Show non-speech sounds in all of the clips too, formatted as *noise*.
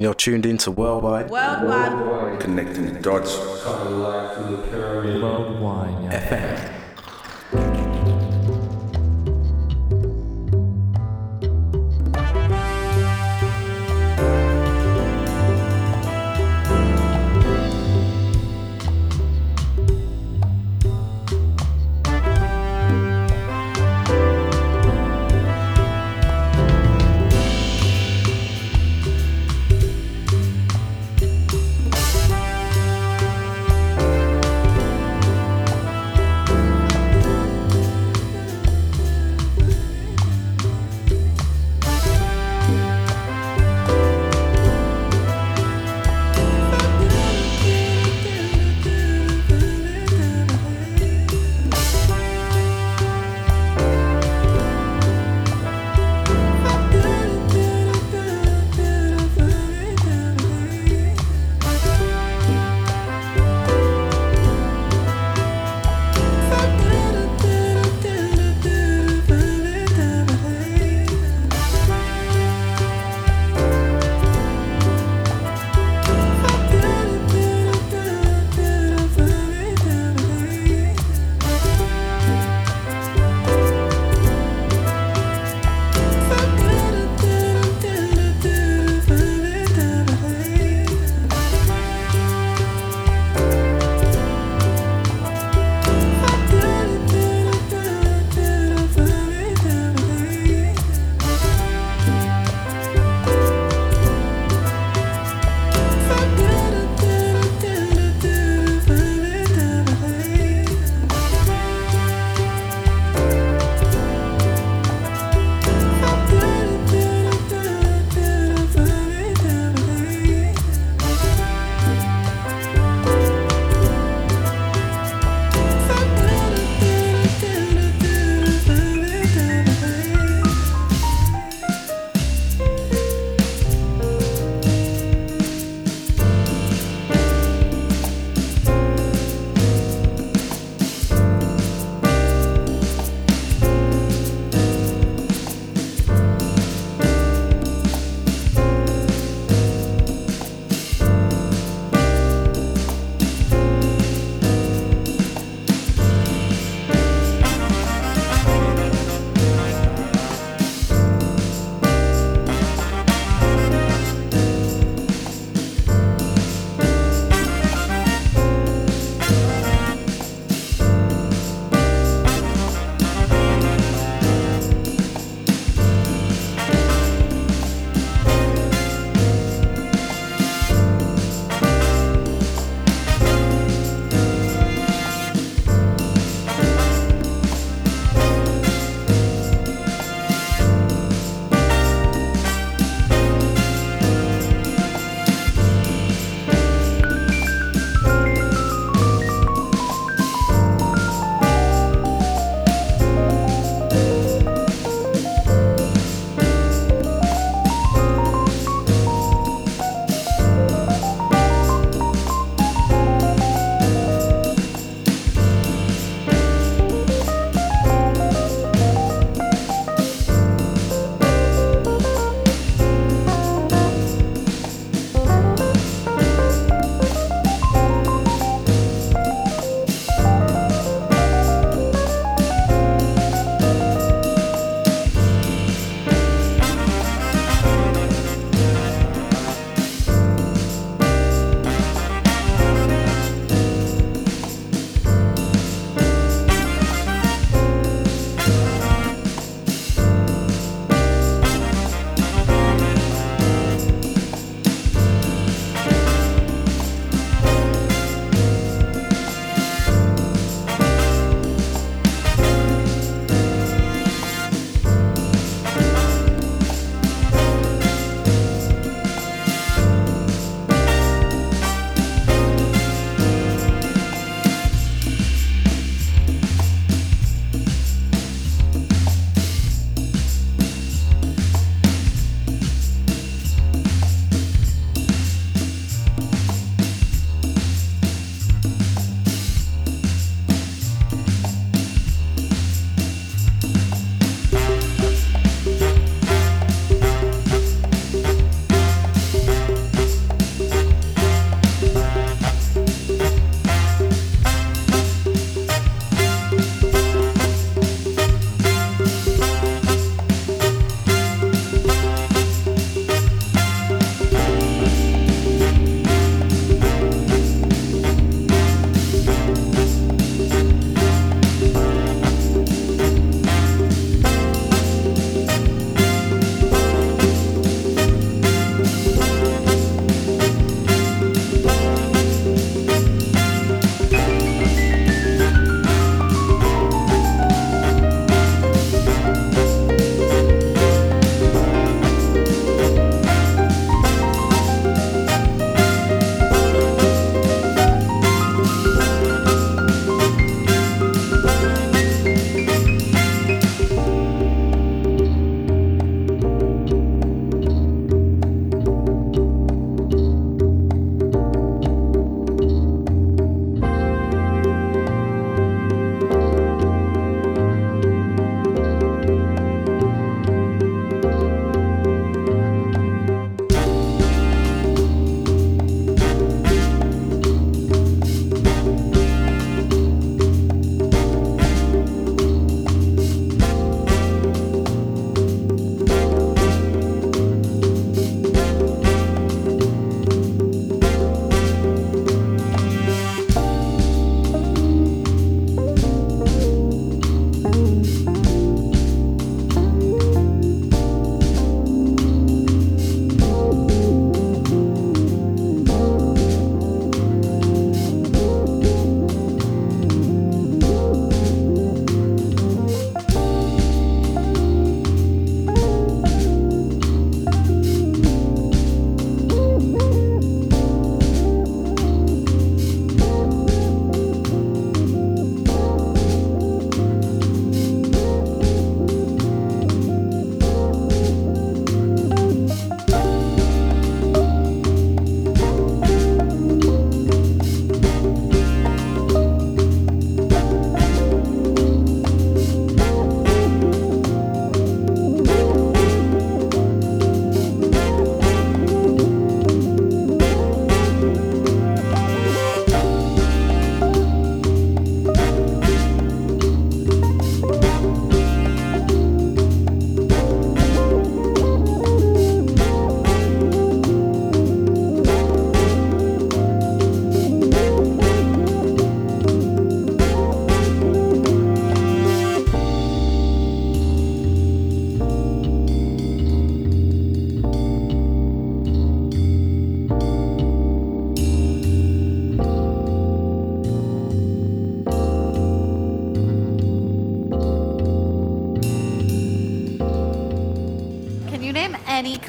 You're tuned into Worldwide Worldwide. Connecting the dots. Worldwide FM.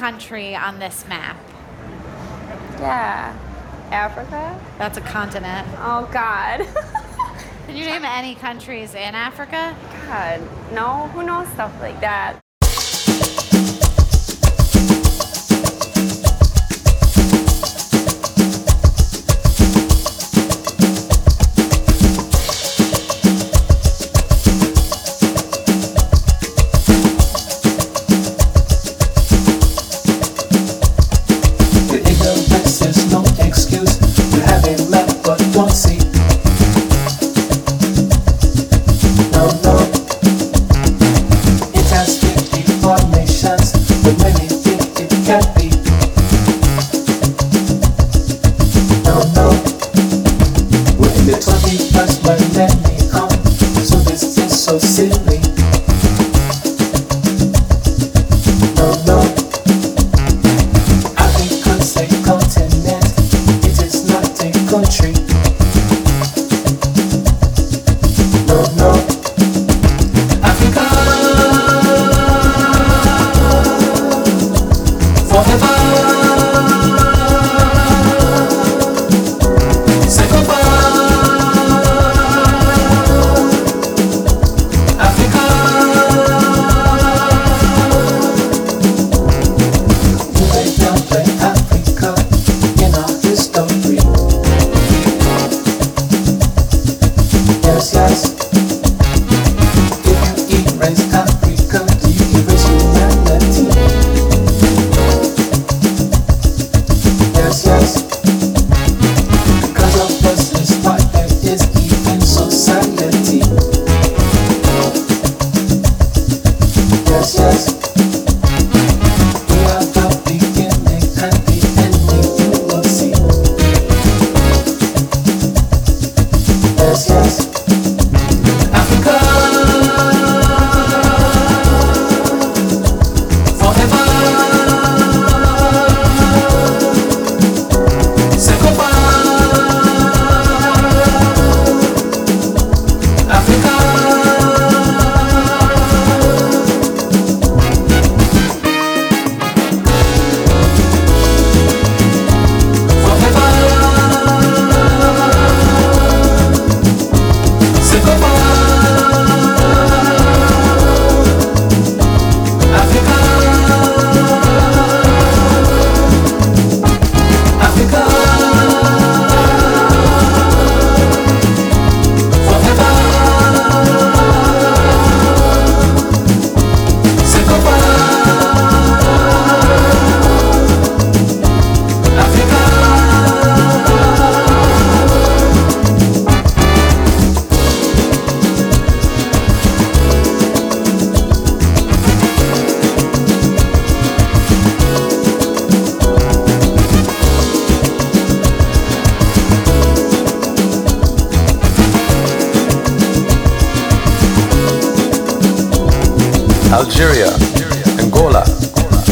Country on this map? Yeah. Africa? That's a continent. Oh, God. Can you name any countries in Africa? God. No, who knows stuff like that?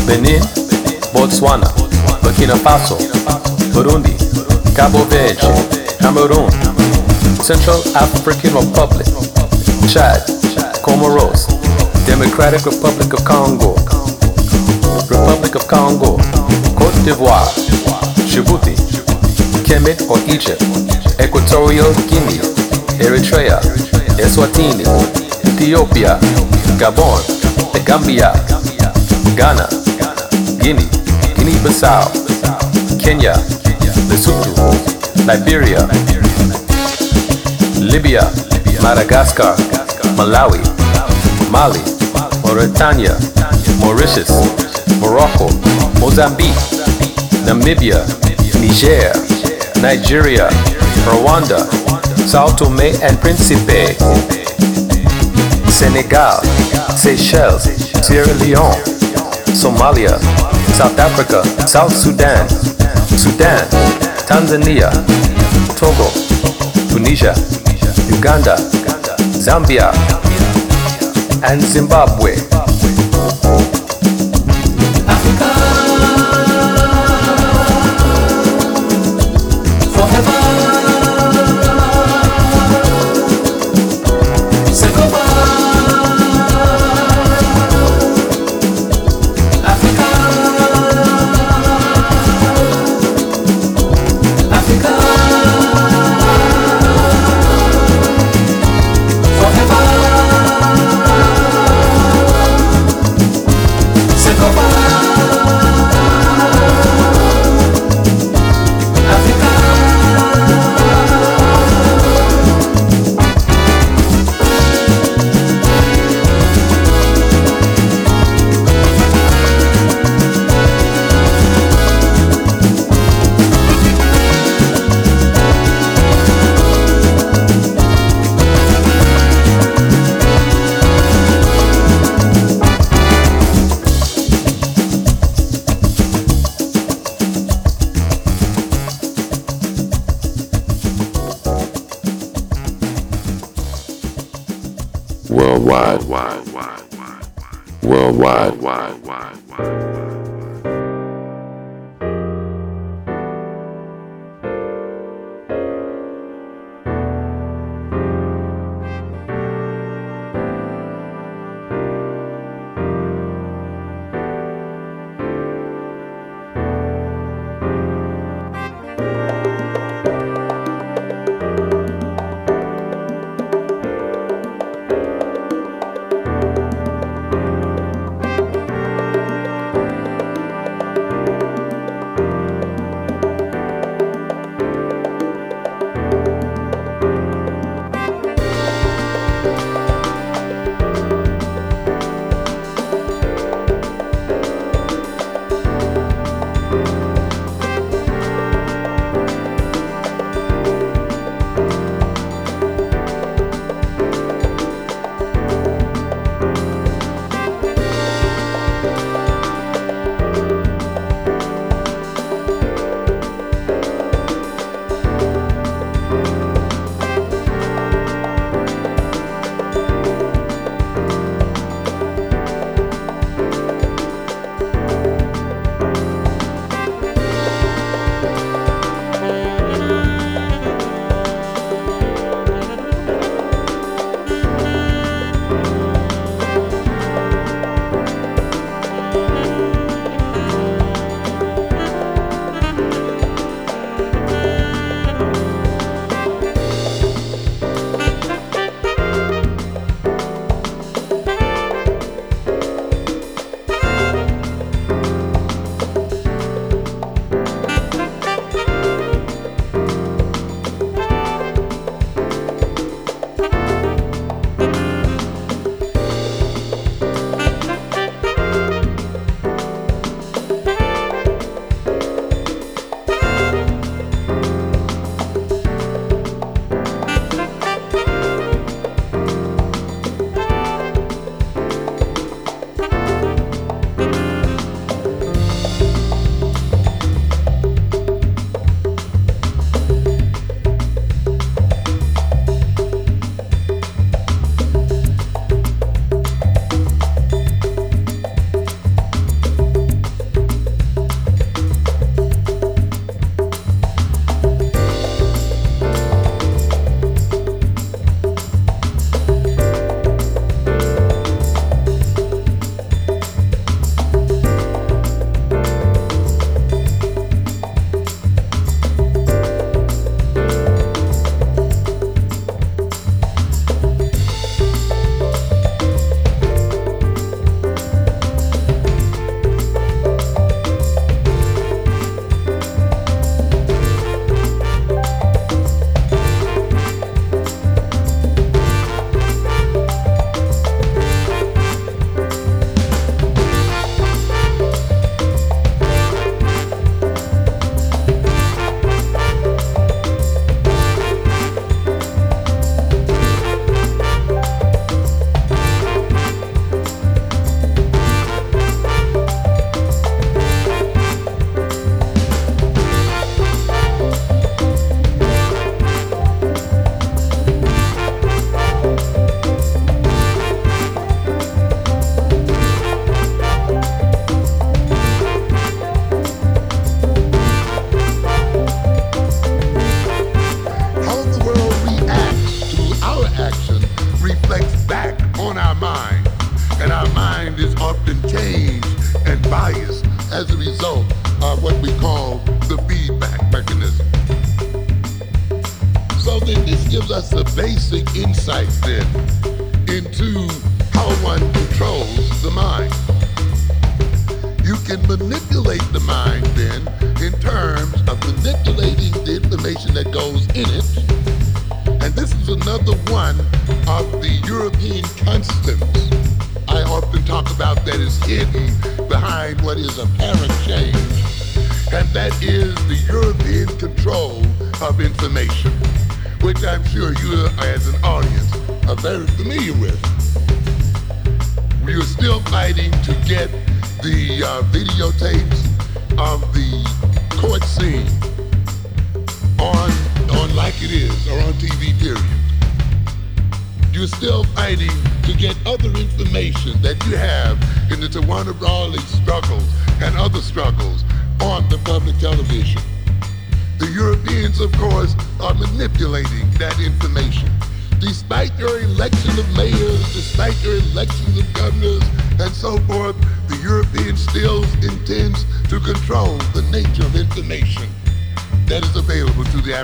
Benin, Botswana, Burkina Faso, Burundi, Cabo Verde, Cameroon, Central African Republic, Chad, Comoros, Democratic Republic of Congo, Republic of Congo, Cote d'Ivoire, Djibouti, Kemet or Egypt, Equatorial Guinea, Eritrea, Eswatini, Ethiopia, Gabon, The Gambia, Ghana, Guinea, Guinea-Bissau, Kenya, Lesotho, Liberia, Libya, Madagascar, Malawi, Mali, Mauritania, Mauritius, Morocco, Mozambique, Namibia, Niger, Nigeria, Rwanda, Sao Tome and Principe, Senegal, Seychelles, Sierra Leone, Somalia, South Africa, South Sudan, Sudan, Tanzania, Togo, Tunisia, Uganda, Zambia, and Zimbabwe.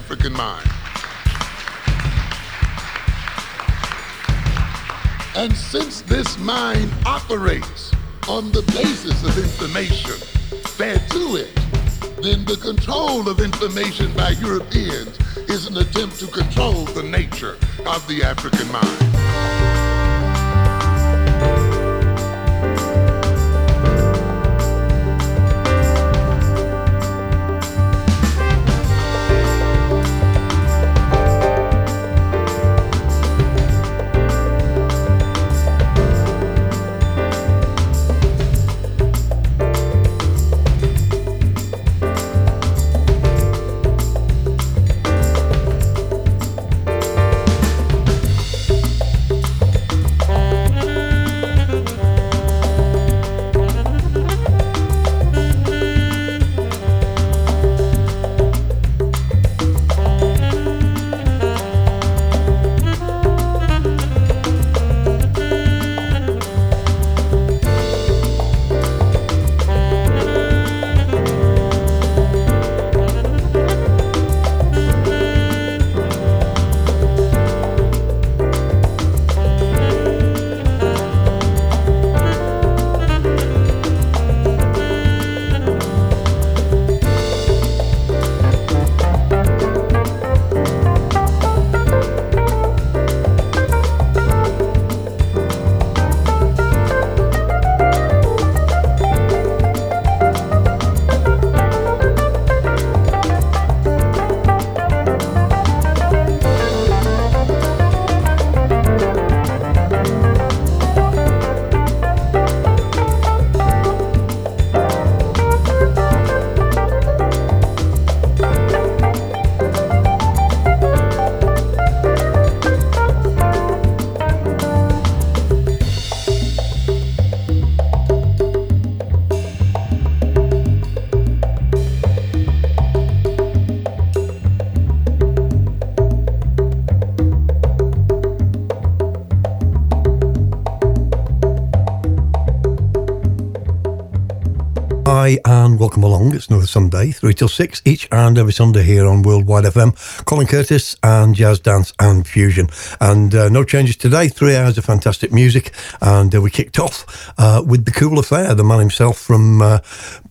African mind. And since this mind operates on the basis of information fed to it, then the control of information by Europeans is an attempt to control the nature of the African mind. Welcome along. It's another Sunday, 3 till 6, each and every Sunday here on Worldwide FM. Colin Curtis and Jazz Dance and Fusion. And uh, no changes today, three hours of fantastic music. And uh, we kicked off uh, with the Cool Affair, the man himself from uh,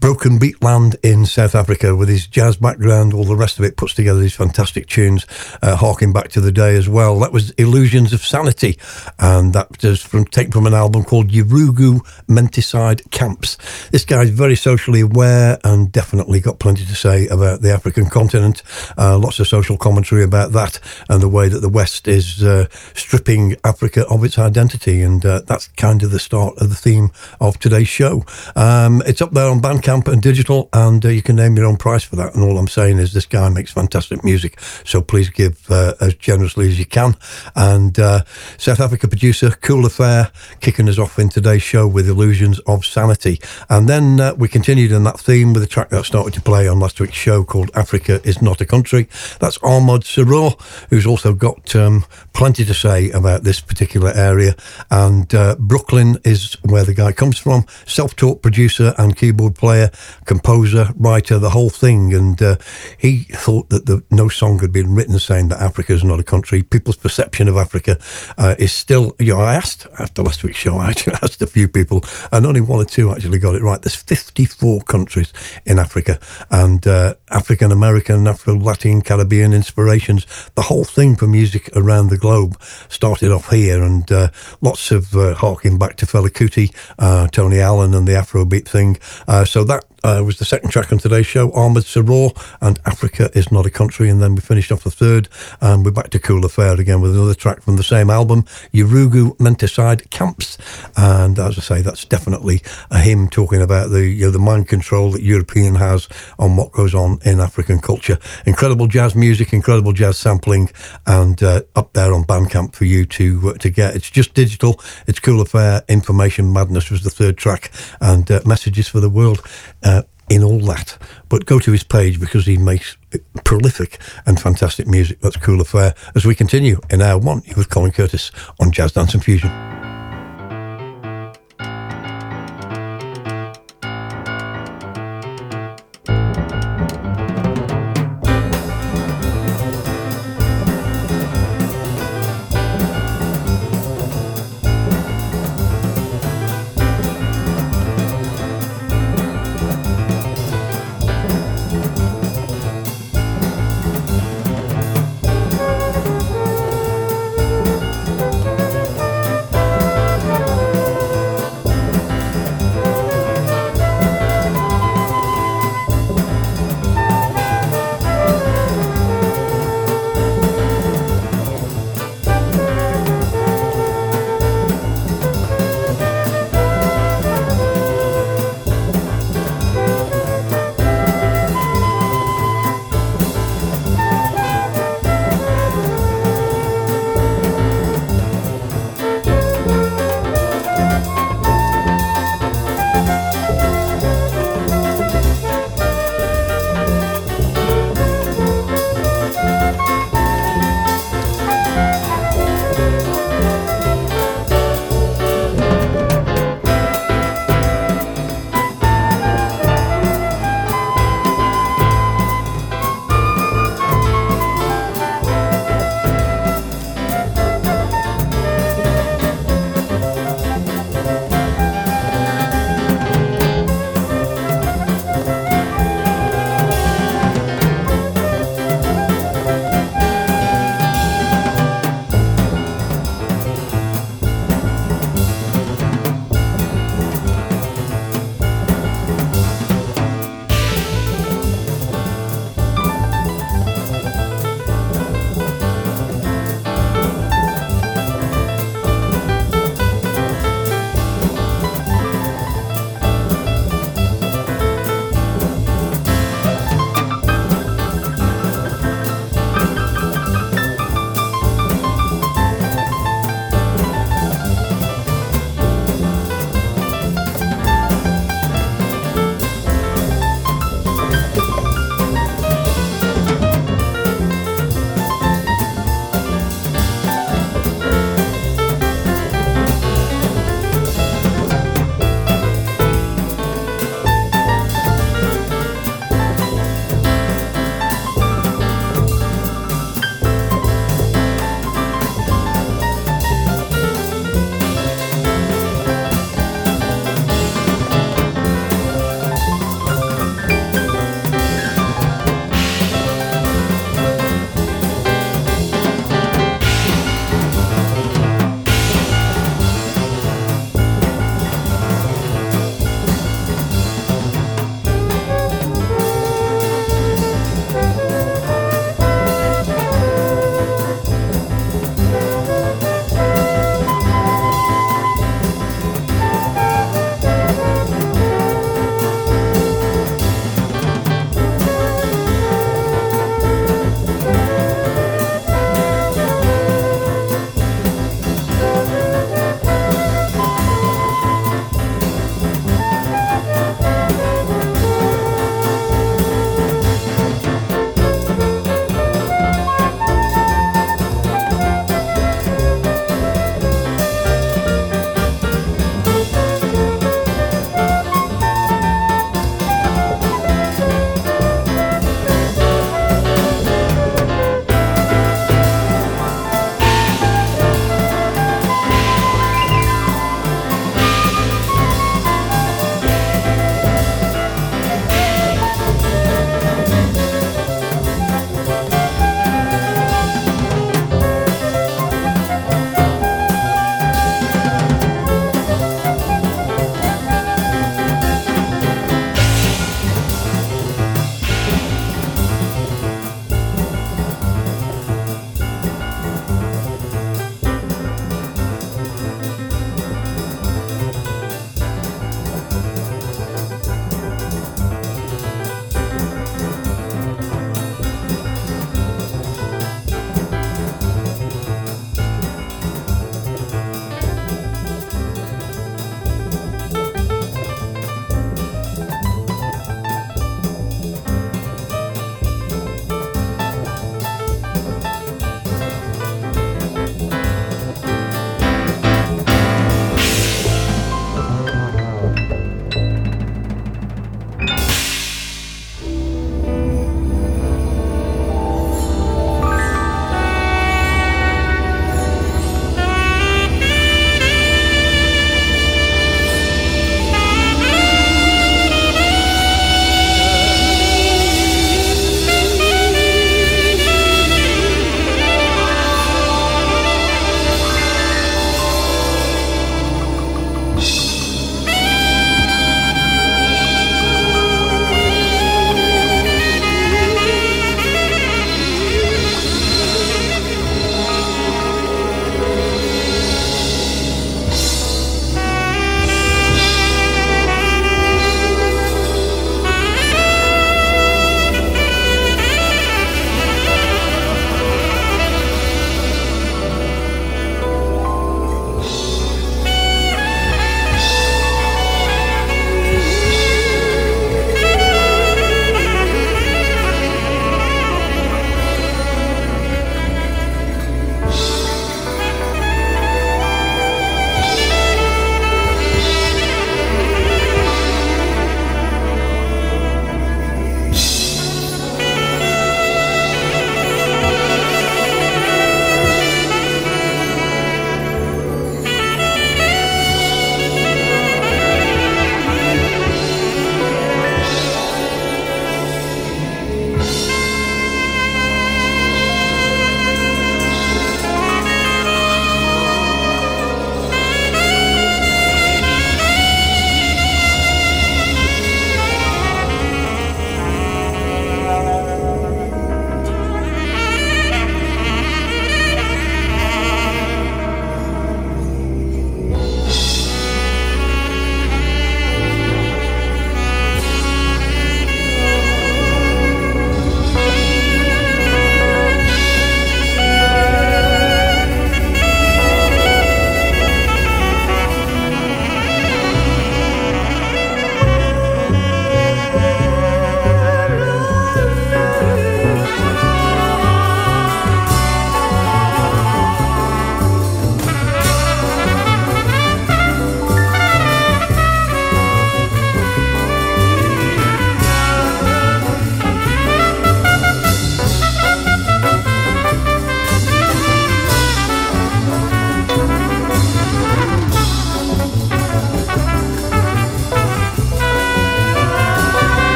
Broken Beat Land in South Africa with his jazz background, all the rest of it puts together these fantastic tunes, uh, harking back to the day as well. That was Illusions of Sanity, and that was from taken from an album called Urugu Menticide Camps. This guy's very socially aware and definitely got plenty to say about the African continent. Uh, lots of social commentary about that and the way that the West is uh, stripping Africa of its identity, and uh, that's kind of the start of the theme of today's show. Um, it's up there on Bandcamp and digital, and uh, you can name your own price for that. And all I'm saying is, this guy makes fantastic music, so please give uh, as generously as you can. And uh, South Africa producer Cool Affair kicking us off in today's show with Illusions of Sanity, and then uh, we continued in that theme with a track that started to play on last week's show called "Africa Is Not a Country." That's Ahmad Siro, who's also got um, plenty to say about this particular area. And uh, Brooklyn is where the guy comes from, self-taught producer and keyboard player player, composer, writer, the whole thing. And uh, he thought that the, no song had been written saying that Africa is not a country. People's perception of Africa uh, is still, you know, I asked after last week's show, I actually *laughs* asked a few people, and only one or two actually got it right. There's 54 countries in Africa, and uh, African American, Afro Latin, Caribbean inspirations. The whole thing for music around the globe started off here, and uh, lots of uh, harking back to Fela Kuti, uh, Tony Allen, and the Afrobeat thing. Uh, so that uh, was the second track on today's show, Armored Saror and Africa is Not a Country. And then we finished off the third, and we're back to Cool Affair again with another track from the same album, Urugu Menticide Camps. And as I say, that's definitely a hymn talking about the you know, the mind control that European has on what goes on in African culture. Incredible jazz music, incredible jazz sampling, and uh, up there on Bandcamp for you to uh, to get. It's just digital. It's Cool Affair. Information Madness was the third track, and uh, Messages for the World uh, in all that. But go to his page because he makes prolific and fantastic music. That's Cool Affair. As we continue in hour one with Colin Curtis on Jazz Dance and Fusion.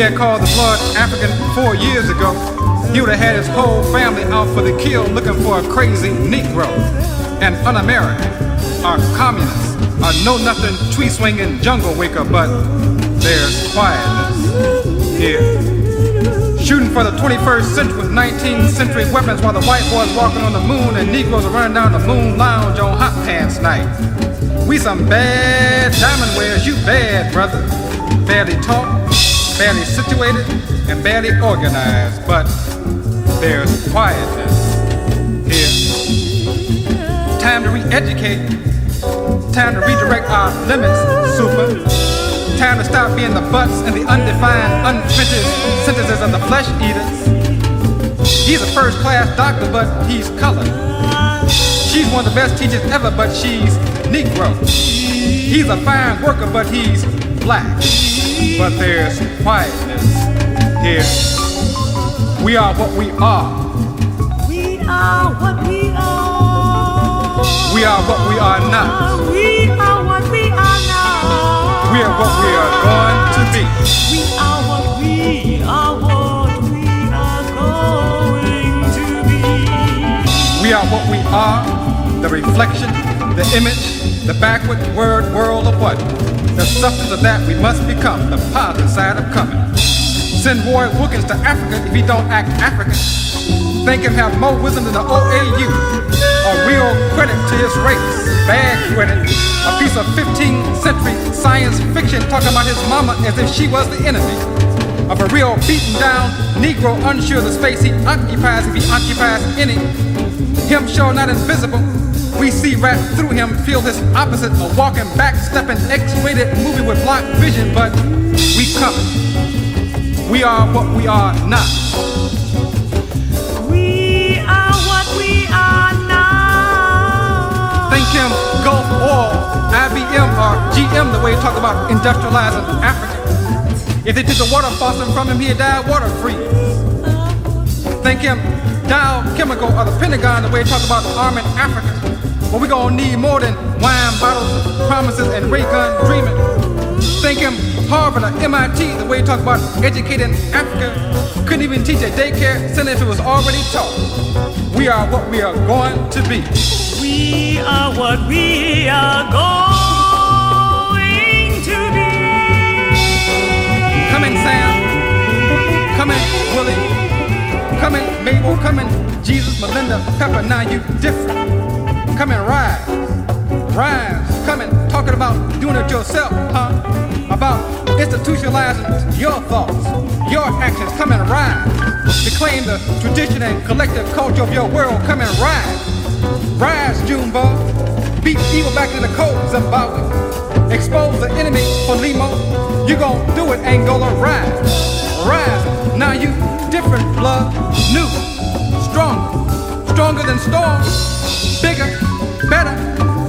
Had called the blood African four years ago, he would have had his whole family out for the kill looking for a crazy Negro, an un-American, a communist, a know-nothing tree-swinging jungle waker, but there's quietness here. Shooting for the 21st century with 19th century weapons while the white boys walking on the moon and Negroes are running down the moon lounge on hot pants night. We some bad diamond wearers, you bad, brother. Badly taught, badly situated, and barely organized, but there's quietness here. Time to re-educate, time to redirect our limits, super. Time to stop being the butts and the undefined, unfinished sentences of the flesh eaters. He's a first class doctor, but he's colored. She's one of the best teachers ever, but she's Negro. He's a fine worker, but he's black. But there's quietness here. We are what we are. We are what we are. We are what we are not. We are what we are now. We are what we are going to be. We are what we are what we are going to be. We are what we are, the reflection, the image, the backward word world of what? The substance of that we must become, the positive side of coming. Send Roy Wilkins to Africa if he don't act African. Think him have more wisdom than the OAU. A real credit to his race. Bad credit. A piece of 15th century science fiction talking about his mama as if she was the enemy. Of a real beaten down Negro unsure of the space he occupies if he occupies any. Him sure not invisible. We see right through him, feel his opposite, a walking, back stepping, X-rated movie with blocked vision, but we coming. We are what we are not. We are what we are now. Thank him Gulf Oil, IBM, or GM the way he talk about industrializing Africa. If they took the water faucet from him, he'd die water free. Thank him Dow Chemical or the Pentagon the way he talk about arming Africa. But we gonna need more than wine bottles, promises, and ray gun dreaming. Think him Harvard or MIT the way he talk about educating Africa. Couldn't even teach a daycare center if it was already taught. We are what we are going to be. We are what we are going to be. Coming Sam, coming Willie, coming Mabel, coming Jesus, Melinda, Pepper. Now you different. Coming rise, rise, coming talking about doing it yourself, huh? About institutionalizing your thoughts, your actions. come and rise to claim the tradition and collective culture of your world. come and rise, rise, Junebug. Beat evil back in the cold, Zimbabwe. Expose the enemy Frelimo. You gon' do it, Angola. Rise, rise. Now you different blood, new, stronger, stronger than storm, bigger, better,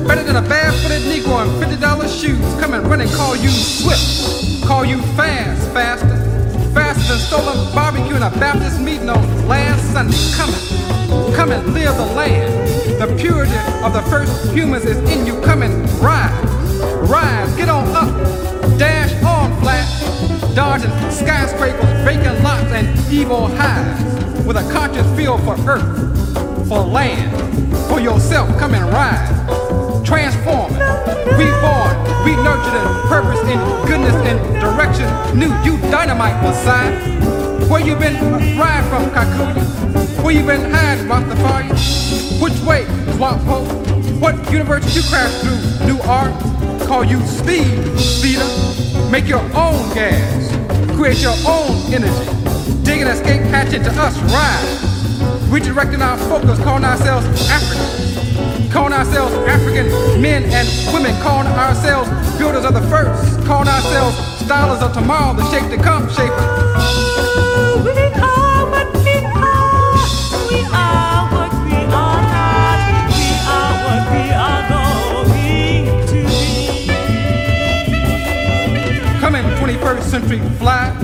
better than a barefooted Negro in fifty dollar shoes. Come and run and call you swift, call you fast, faster, faster than stolen barbecue in a Baptist meeting on last Sunday. Come and, come and live the land. The purity of the first humans is in you. Come and rise, rise, get on up, dash on flat, dodging skyscrapers, vacant lots, and evil highs with a conscious feel for earth, for land, for yourself. Come and rise, transforming, reborn, re-nurtured in purpose, in goodness, and direction. New, you dynamite Messiah. Where you been ride from Kakuya? Where you been hiding, Rastafari? Which way, Swamp? What universe you crash through? New art? Call you speed, speeder. Make your own gas. Create your own energy. Dig an escape hatch into us, rise. Redirecting our focus, calling ourselves African, calling ourselves African men and women, calling ourselves builders of the first, calling ourselves stylers of tomorrow, the shape to come shaper. We are what we are. We are what we are not. We are what we are going to be. Coming 21st century fly.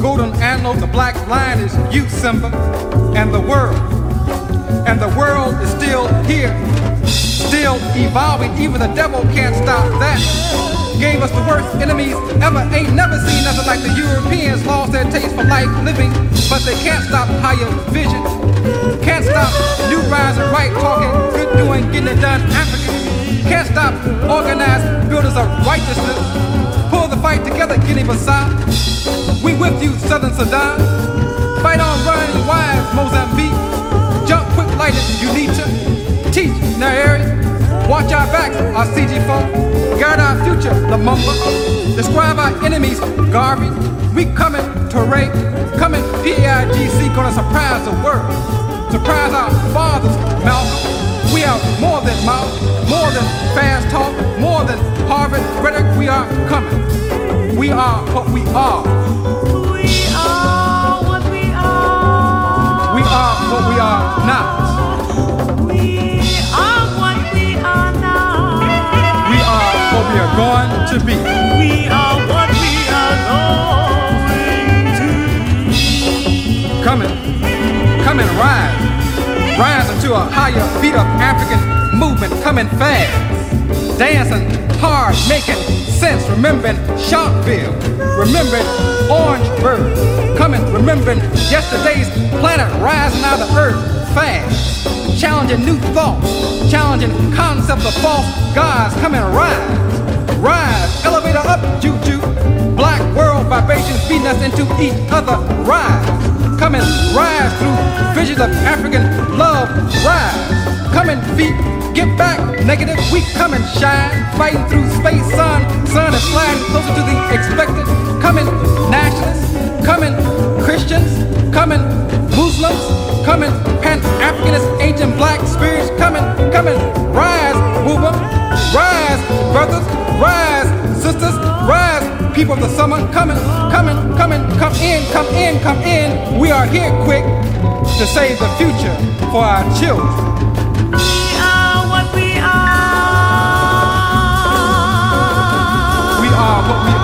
Golden antelope, the black lion is you, Simba, and the world. And the world is still here, still evolving. Even the devil can't stop that. Gave us the worst enemies ever. Ain't never seen nothing like the Europeans lost their taste for life living, but they can't stop higher vision. Can't stop new rise and right talking, good doing, getting it done. African can't stop organized builders of righteousness. Pull the fight together, Guinea Bissau. We with you, Southern Sudan. Fight on, run, wise, Mozambique. Jump quick, light it, Unita. Teach, Nairi. Watch our backs, our CG4. Guard our future, Lumumba. Describe our enemies, Garvey. We coming to rape, coming PIGC, gonna surprise the world. Surprise our fathers, Malcolm. We are more than mouth, more than fast talk, more than Harvard rhetoric. We are coming. We are what. We are we are not. We are what we are now. We are what we are going to be. We are what we are going to be. Coming, coming, rise. Rise into a higher beat of African movement coming fast. Dancing hard, making sense. Remembering Sharpeville. Remembering Orangeburg. Remembering yesterday's planet rising out of earth fast. Challenging new thoughts. Challenging concepts of false gods. Coming, rise. Rise. Elevator up, juju. Black world vibrations feeding us into each other. Rise. Come and rise through visions of African love. Rise. Come and feet. Get back, negative. We come and shine. Fighting through space, sun. Sun is sliding closer to the expected. Coming nationalists. Coming Christians. Coming Muslims. Coming Pan Africanists, ancient black spirits. Coming, coming. Rise, move 'em. Rise, brothers. Rise, sisters. Rise, people of the summer. Coming, coming, coming. Come in, come in, come in. We are here quick to save the future for our children. We are what we are.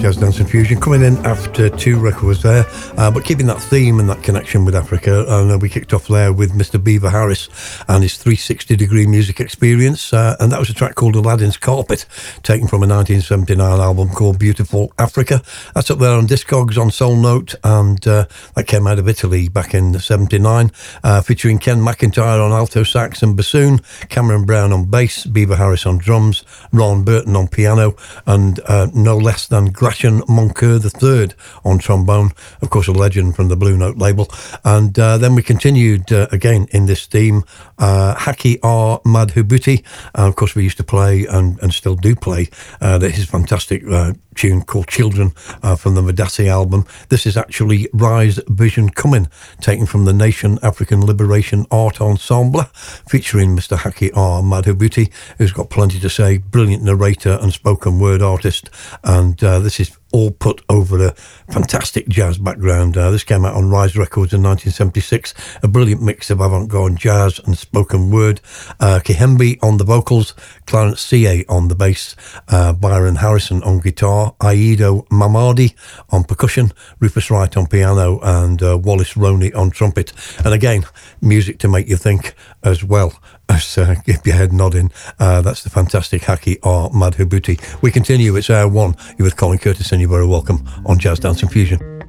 Jazz Dance and Fusion, coming in after two records there, uh, but keeping that theme and that connection with Africa. And uh, we kicked off there with Mr. Beaver Harris and his 360 degree music experience, uh, and that was a track called Aladdin's Carpet, taken from a 1979 album called Beautiful Africa. That's up there on Discogs on Soul Note, and uh, that came out of Italy back in '79, uh, featuring Ken McIntyre on alto sax and bassoon, Cameron Brown on bass, Beaver Harris on drums, Ron Burton on piano, and uh, no less than Grachan Moncur III on trombone, of course, legend from the Blue Note label. And uh, then we continued uh, again in this theme, uh, Haki R. Madhubuti. And of course, we used to play and, and still do play uh, his fantastic uh, tune called Children uh, from the Medasi album. This is actually Rise Vision Coming, taken from the Nation African Liberation Art Ensemble, featuring Mr. Haki R. Madhubuti, who's got plenty to say, brilliant narrator and spoken word artist. And uh, this is all put over a fantastic jazz background. Uh, this came out on Rise Records in 1976, a brilliant mix of avant-garde jazz and spoken word. Uh, on the vocals, Clarence C.A. on the bass, uh, Byron Harrison on guitar, Aido Mamadi on percussion, Rufus Wright on piano, and uh, Wallace Roney on trumpet. And again, music to make you think as well as uh, keep your head nodding. Uh, that's the fantastic Haki R Madhubuti. We continue. It's hour one. You're with Colin Curtis, and you're very welcome on Jazz Dance and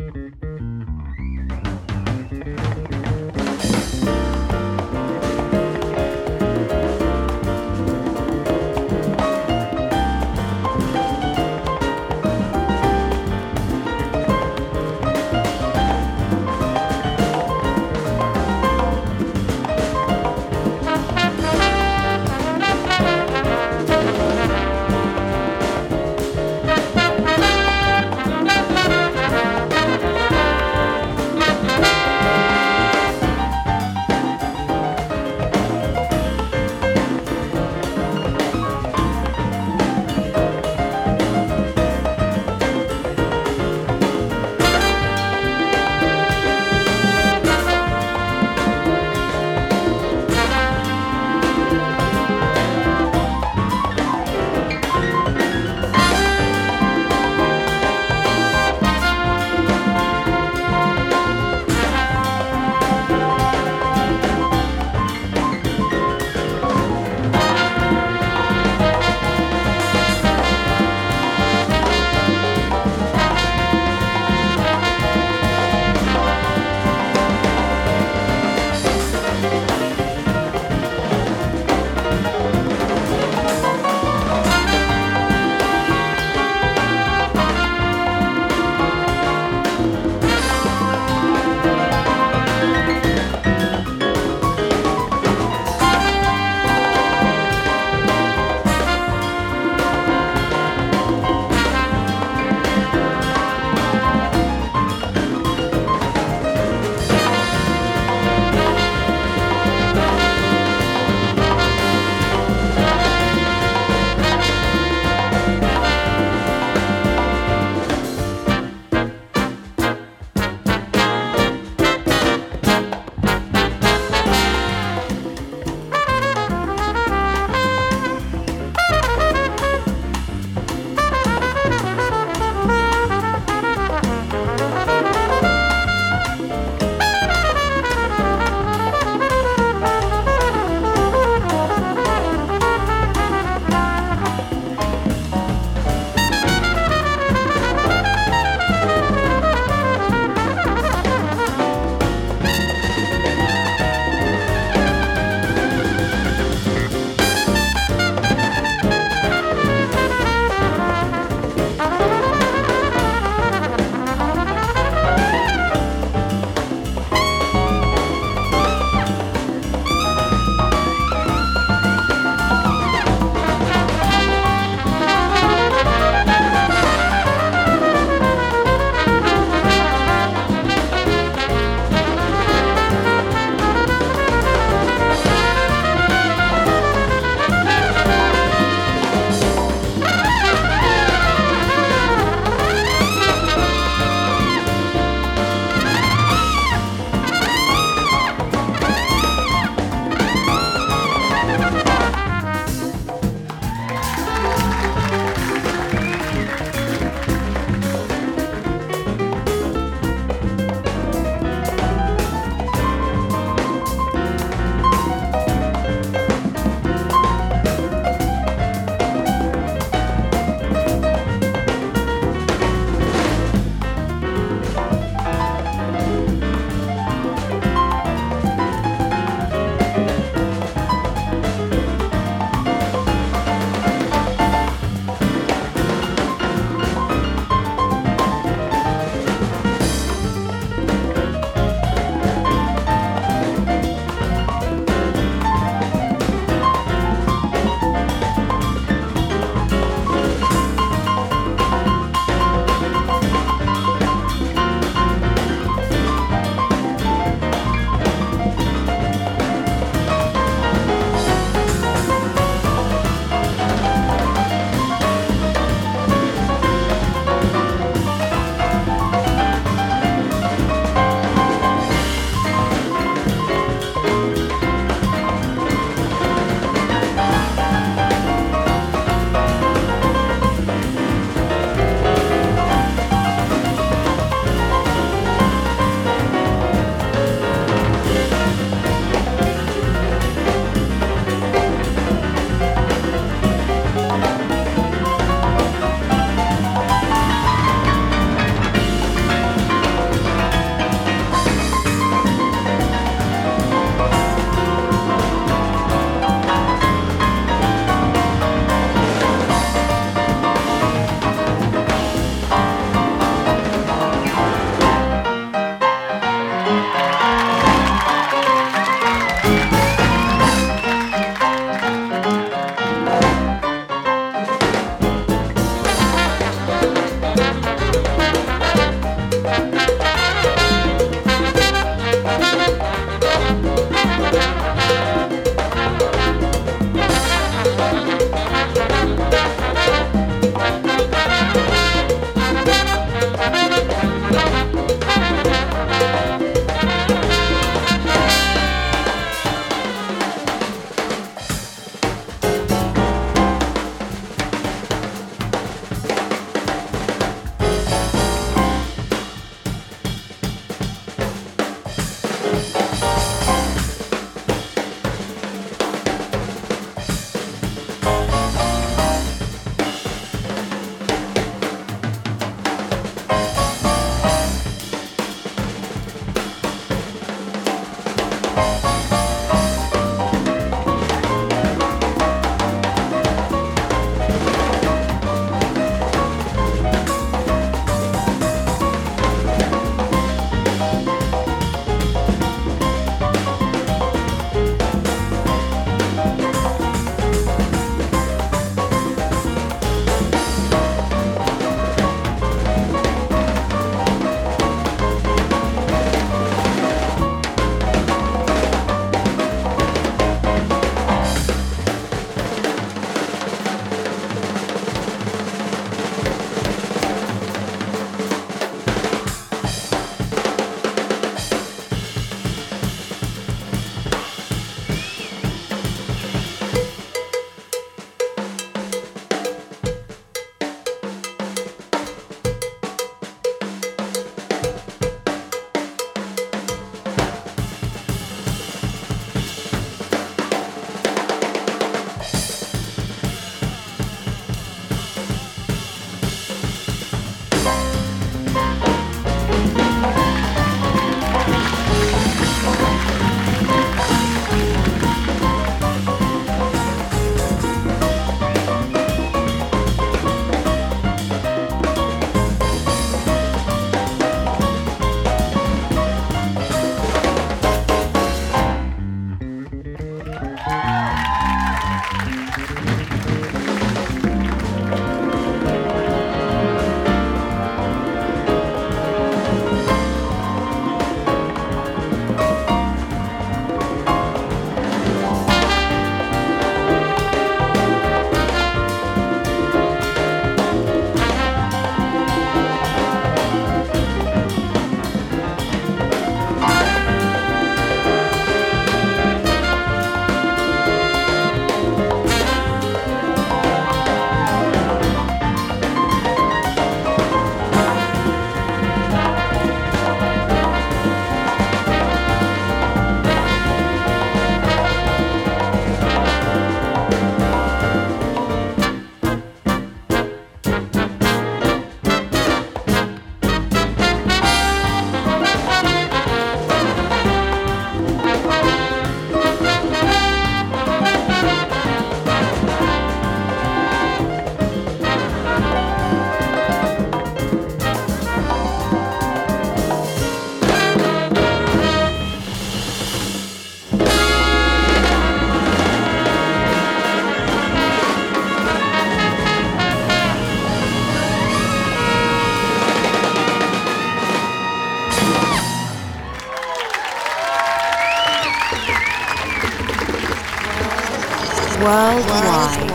Worldwide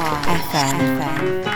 FM. again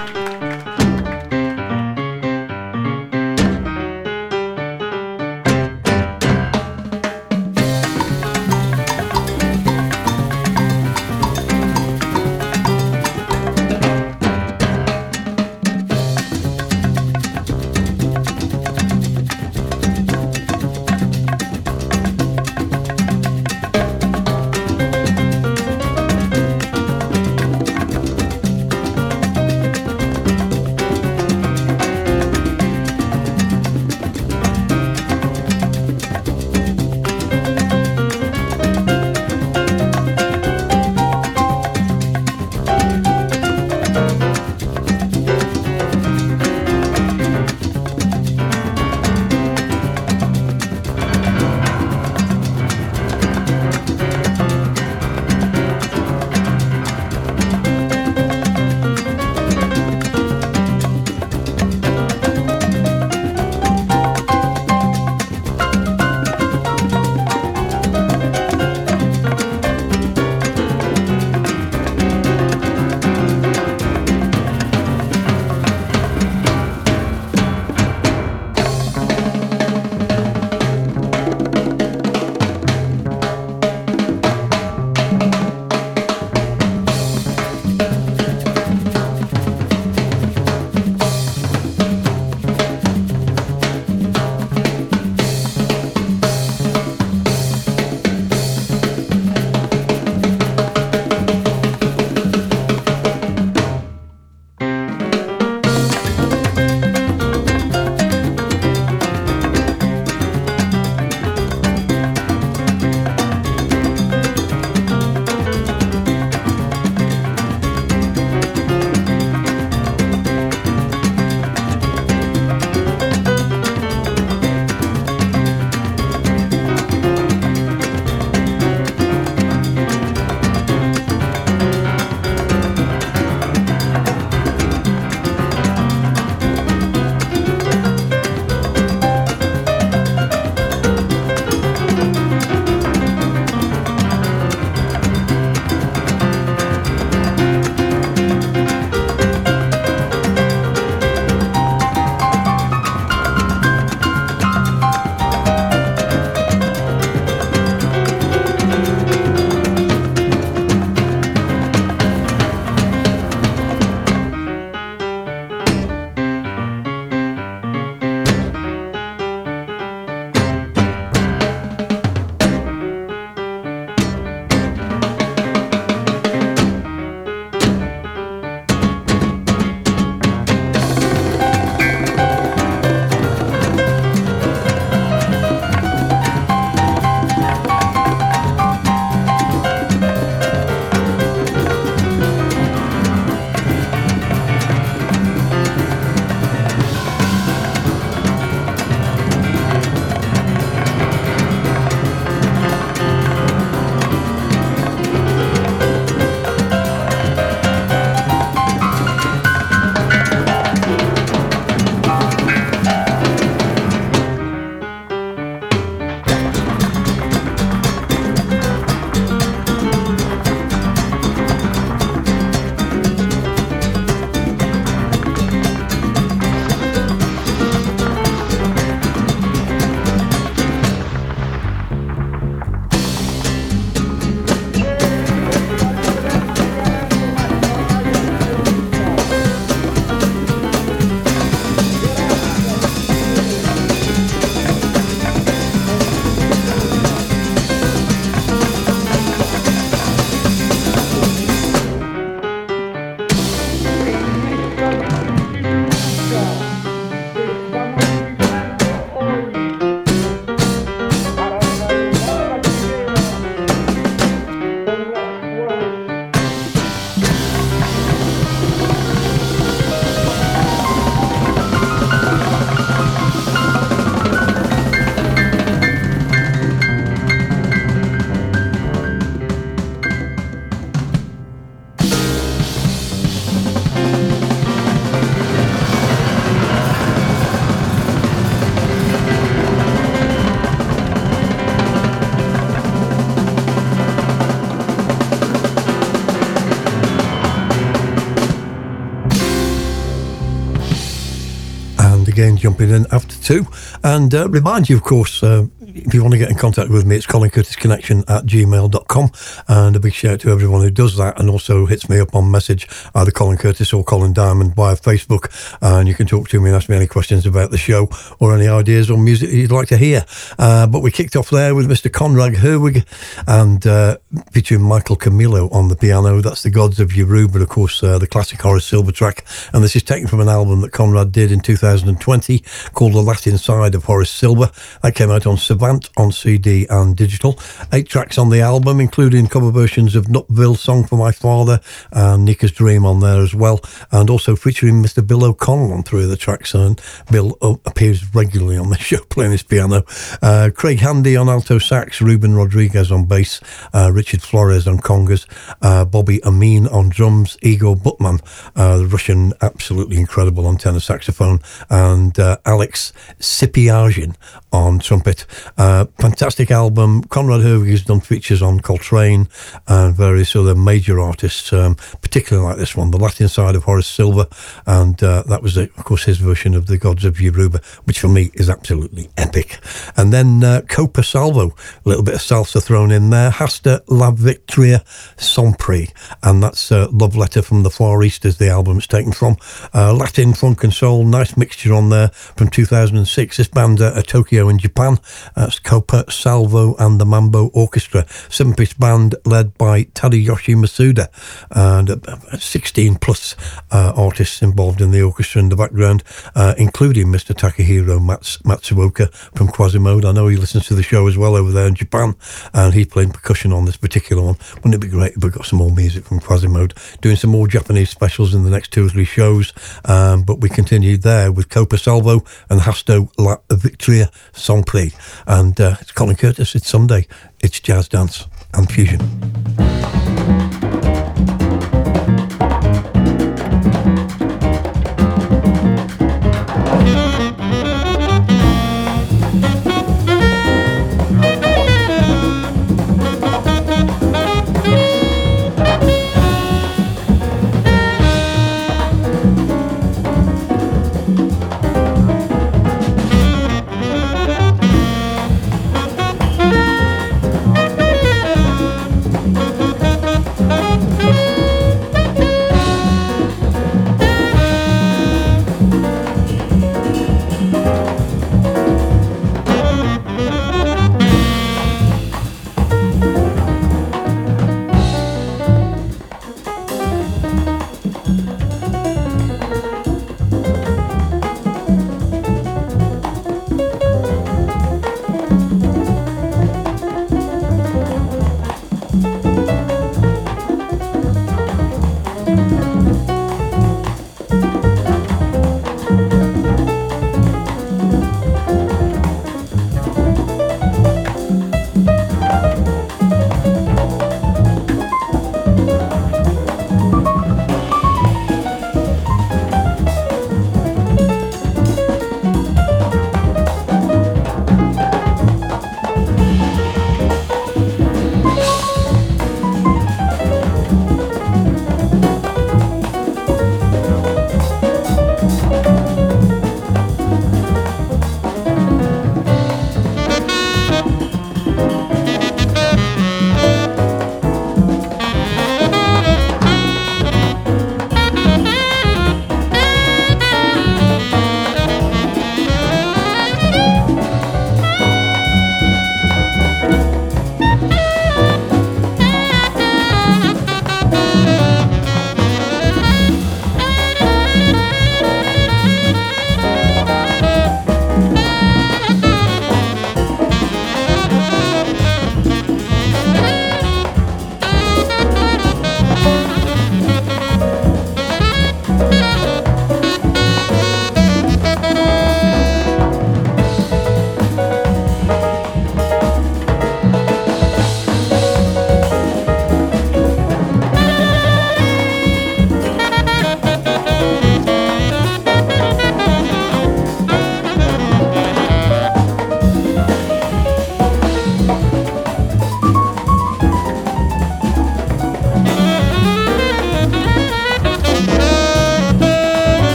jumping in after two. And uh, remind you, of course, uh, if you want to get in contact with me, it's Colin Curtis Connection at gmail.com. And a big shout out to everyone who does that and also hits me up on message, either Colin Curtis or Colin Diamond via Facebook. And you can talk to me and ask me any questions about the show or any ideas or music you'd like to hear. Uh, but we kicked off there with Mr. Conrad Herwig and uh, featuring Michael Camilo on the piano. That's The Gods of Yoruba, of course, uh, the classic Horace Silver track. And this is taken from an album that Conrad did in 2020 called The Latin Side of Horace Silver. That came out on Savant on CD and digital. Eight tracks on the album, including cover versions of Nutville, Song for My Father, and Nica's Dream on there as well. And also featuring Mr. Bill O'Connell on three of the tracks. And Bill uh, appears regularly on the *laughs* show playing his piano. Uh, Craig Handy on alto sax, Ruben Rodriguez on bass, uh, Richard Flores on congas, uh, Bobby Ameen on drums, Igor Butman, uh, the Russian, absolutely incredible on tenor saxophone, and uh, Alex Sipiagin on trumpet. Uh, fantastic album. Conrad Herwig has done features on Coltrane and various other major artists, um, particularly like this one, The Latin Side of Horace Silver. And uh, that was, of course, his version of The Gods of Yoruba, which for me is absolutely epic. And then uh, Copa Salvo, a little bit of salsa thrown in there. Hasta La Victoria Siempre. And that's Love Letter from the Far East, is the album it's taken from. Uh, Latin, funk, and soul. Nice mixture on there from 2006. This band uh, are Tokyo in Japan. That's Copa Salvo and the Mambo Orchestra. Seven piece band led by Tadayoshi Masuda. And uh, 16 plus uh, artists involved in the orchestra in the background, uh, including Mr. Takahiro Mats- Matsuoka from Quasimode. I know he listens to the show as well over there in Japan, and he's playing percussion on this particular one. Wouldn't it be great if we got some more music from Quasimode? Doing some more Japanese specials in the next two or three shows. Um, but we continued there with Copa Salvo and Hasta La Victoria Songplay. And uh, it's Colin Curtis. It's Sunday. It's jazz dance and fusion.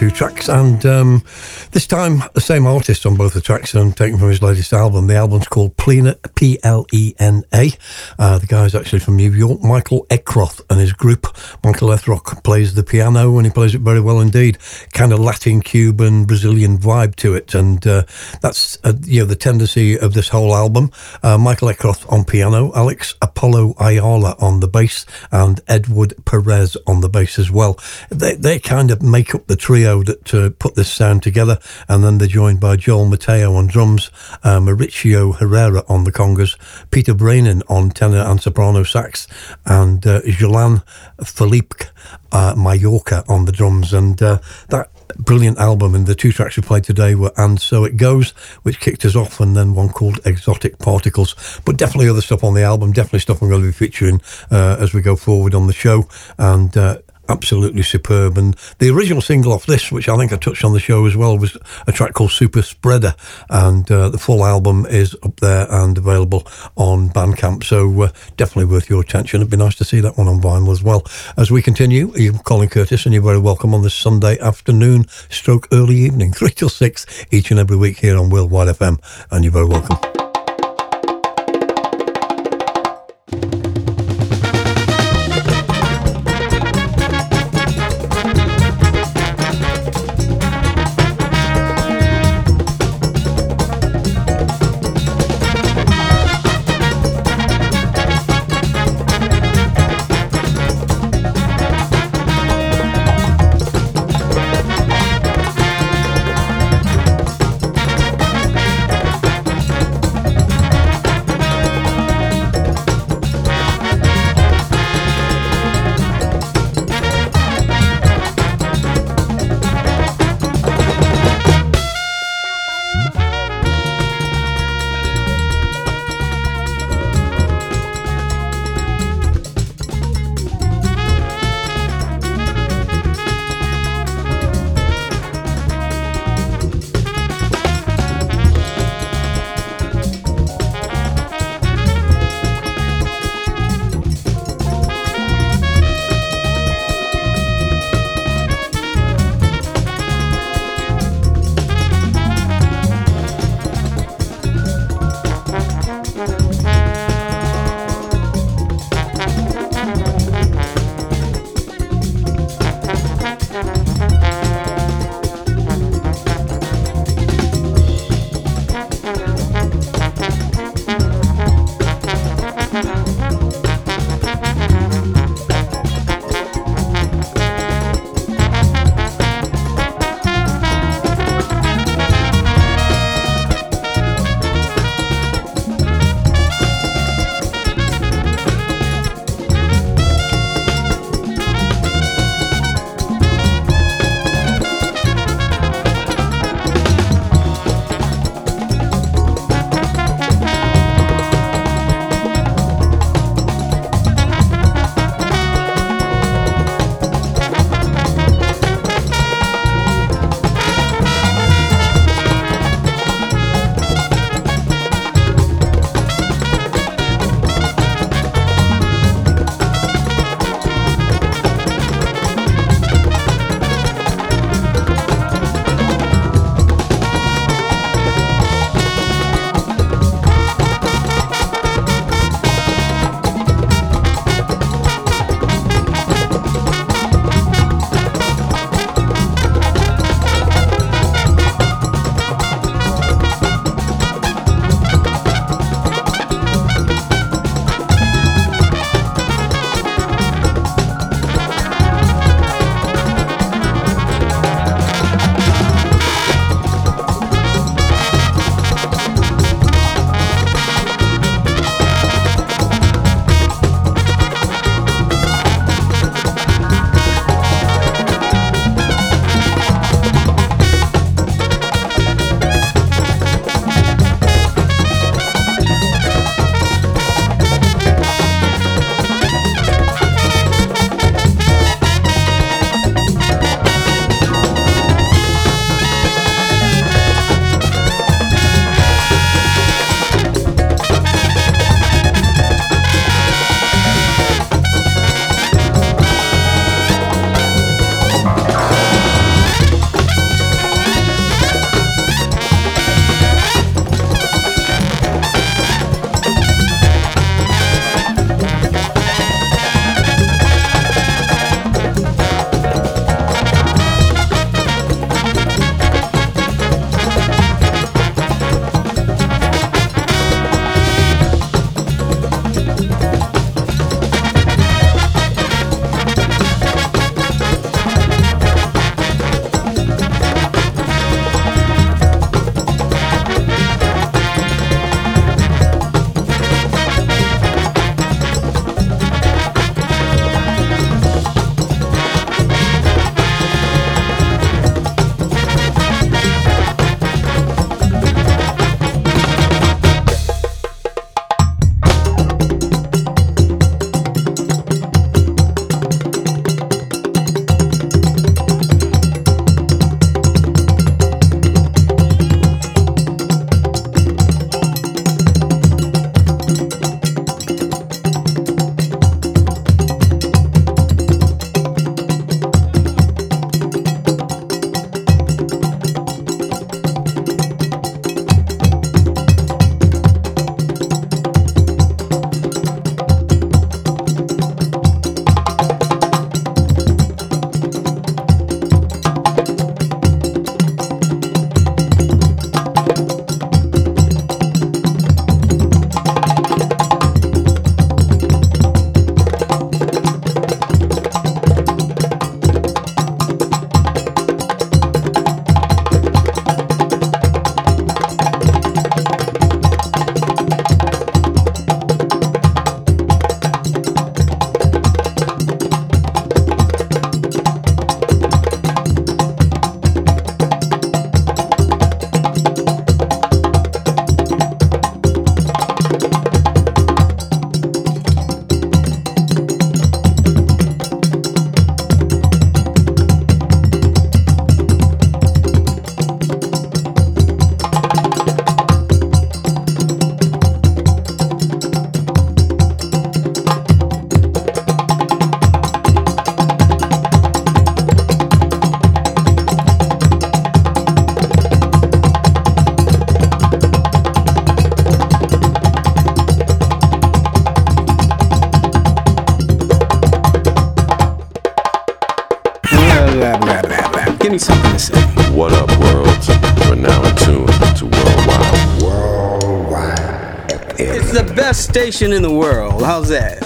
Two tracks, and um, this time the same artist on both the tracks, and taken from his latest album. The album's called Plena, P L E N A. Uh, the guy's actually from New York, Michael Eckroth, and his group. Michael Eckroth plays the piano, and he plays it very well indeed. Kind of Latin, Cuban, Brazilian vibe to it, and uh, that's uh, you know the tendency of this whole album. Uh, Michael Eckroth on piano, Alex Apollo Ayala on the bass, and Edward Perez on the bass as well. They, they kind of make up the trio that uh, put this sound together, and then they're joined by Joel Mateo on drums, uh, Mauricio Herrera on the congas, Peter Brainin on tenor and soprano sax, and uh, Jolan Felipe uh, Mallorca on the drums. And uh, that brilliant album, and the two tracks we played today were And So It Goes, which kicked us off, and then one called Exotic Particles. But definitely other stuff on the album, definitely stuff I'm going to be featuring uh, as we go forward on the show. And uh, absolutely superb. And the original single off this, which I think I touched on the show as well, was a track called Super Spreader. And uh, the full album is up there and available on Bandcamp. So uh, definitely worth your attention. It'd be nice to see that one on vinyl as well. As we continue, you're Colin Curtis, and you're very welcome on this Sunday afternoon, stroke early evening, *laughs* 3 till 6, each and every week here on Worldwide FM. And you're very welcome. Station in the world. How's that?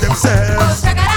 Themselves.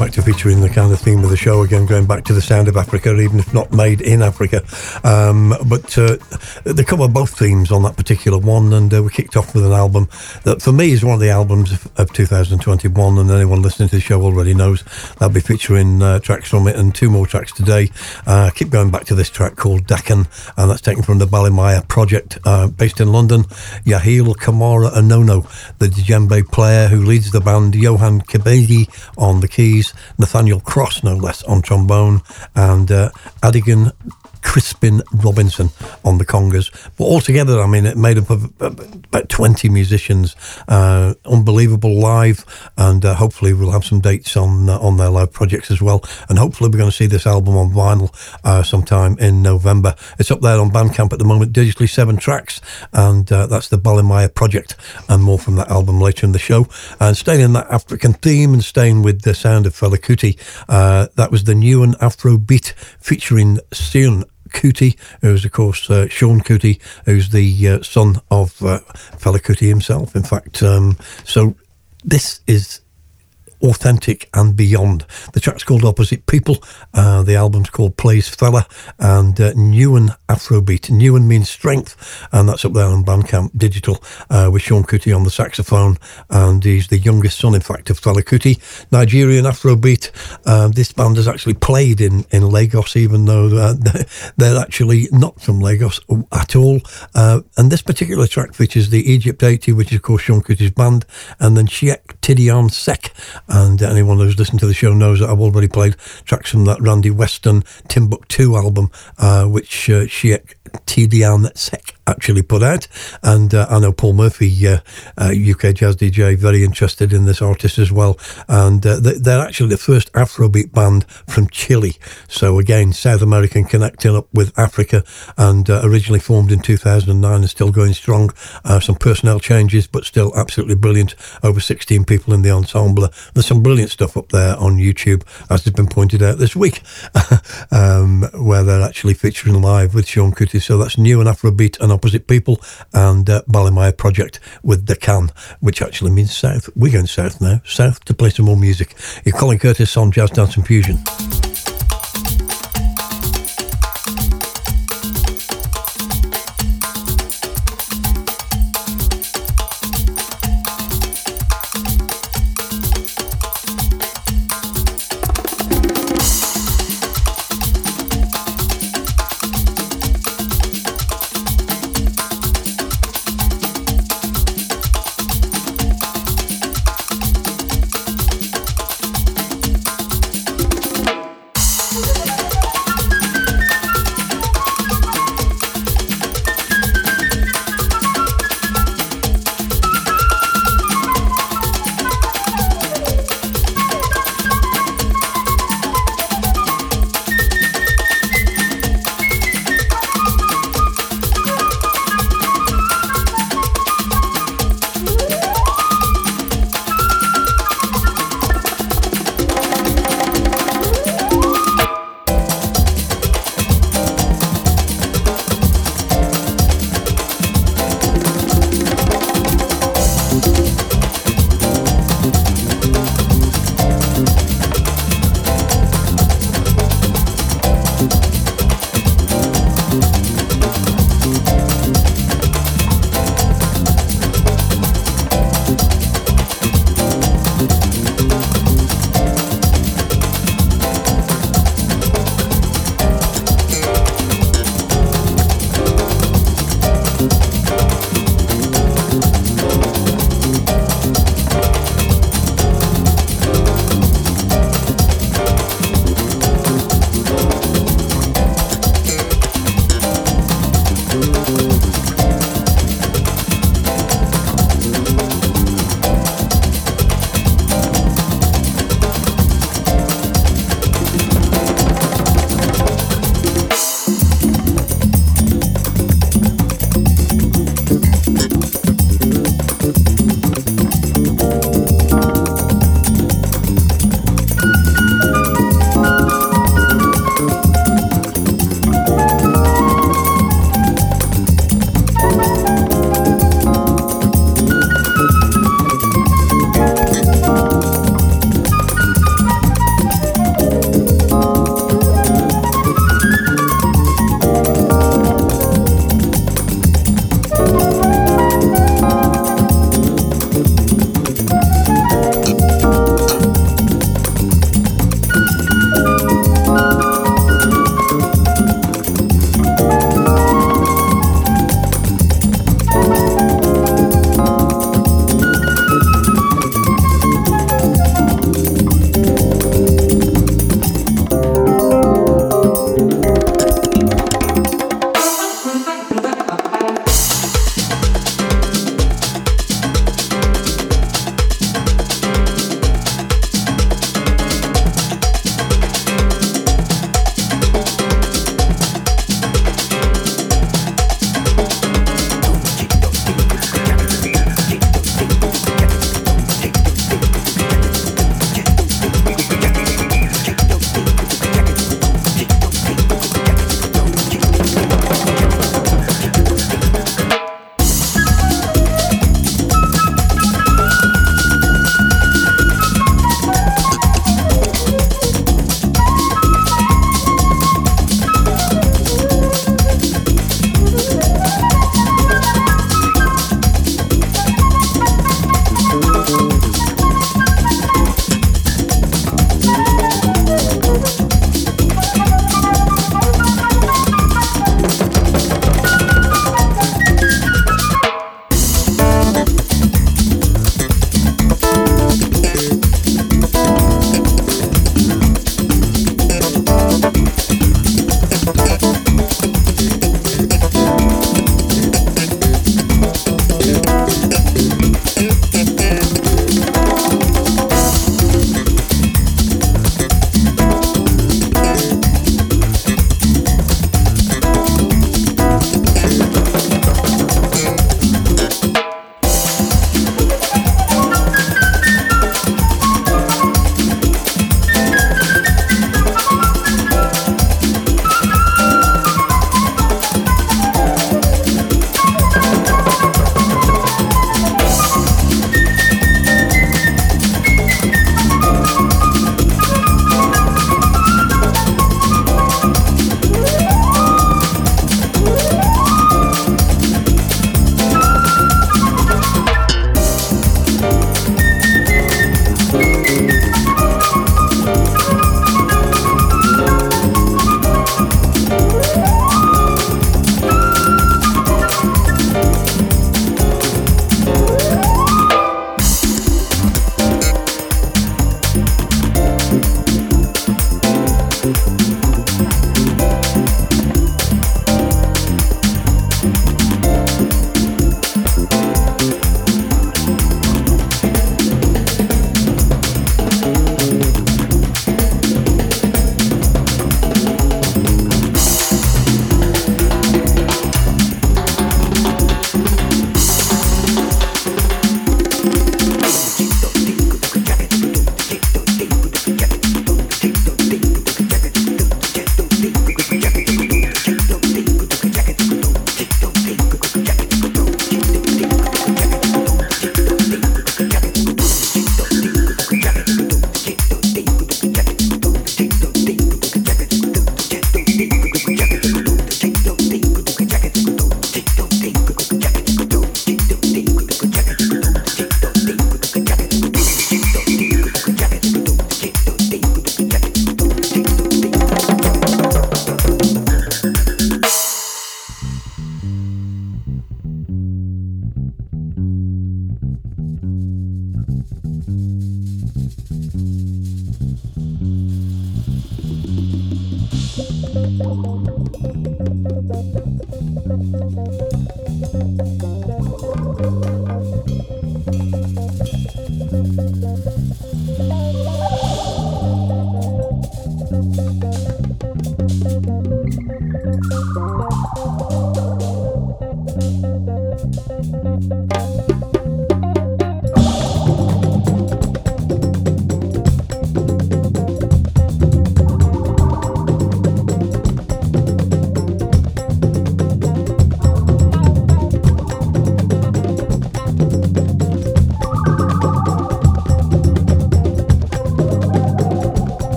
Back to featuring the kind of theme of the show again, going back to the sound of Africa, even if not made in Africa. Um, but uh, they cover both themes on that particular one, and uh, we kicked off with an album that for me is one of the albums of, of 2021, and anyone listening to the show already knows that'll be featuring uh, tracks from it and two more tracks today. Uh, keep going back to this track called Deccan, and that's taken from the Balimaya project uh, based in London. Yahael Camara Onono, the djembe player who leads the band, Johan Kibedi on the keys, Nathaniel Cross, no less, on trombone, and uh, Adigan Crispin Robinson on the congas. But altogether, I mean, it made up of about 20 musicians. Uh, unbelievable live, and uh, hopefully we'll have some dates on uh, on their live projects as well. And hopefully we're going to see this album on vinyl uh, sometime in November. It's up there on Bandcamp at the moment, digitally seven tracks, and uh, that's the Balimaya project, and more from that album later in the show. And staying in that African theme and staying with the sound of Fela Kuti, uh, that was the Newen Afro beat featuring Seun Kuti, who's of course uh, Seun Kuti, who's the uh, son of uh, Fela Kuti himself. In fact, um, so this is Authentic and Beyond. The track's called Opposite People. Uh, the album's called Plays Fela and uh, Newen Afrobeat. Newen means strength, and that's up there on Bandcamp Digital uh, with Seun Kuti on the saxophone. And he's the youngest son, in fact, of Kuti. Nigerian Afrobeat. Uh, this band has actually played in, in Lagos, even though uh, *laughs* they're actually not from Lagos at all. Uh, and this particular track features the Egypt 80, which is, of course, Seun Kuti's band, and then Cheikh Tidiane Seck. And anyone who's listened to the show knows that I've already played tracks from that Randy Weston Timbuktu album, uh, which uh, Cheikh Tidiane Seck actually put out. And uh, I know Paul Murphy, uh, uh, UK jazz DJ, very interested in this artist as well. And uh, they- they're actually the first Afrobeat band from Chile. So again, South American connecting up with Africa and uh, originally formed in 2009 and still going strong. Uh, some personnel changes, but still absolutely brilliant. Over 16 people in the ensemble. There's some brilliant stuff up there on YouTube, as has been pointed out this week, *laughs* um, where they're actually featuring live with Seun Kuti. So that's Newen Afrobeat and opposite people, and uh, Balimaya Project with the can, which actually means south. We're going south now, south to play some more music. You're Colin Curtis on Jazz Dance and Fusion.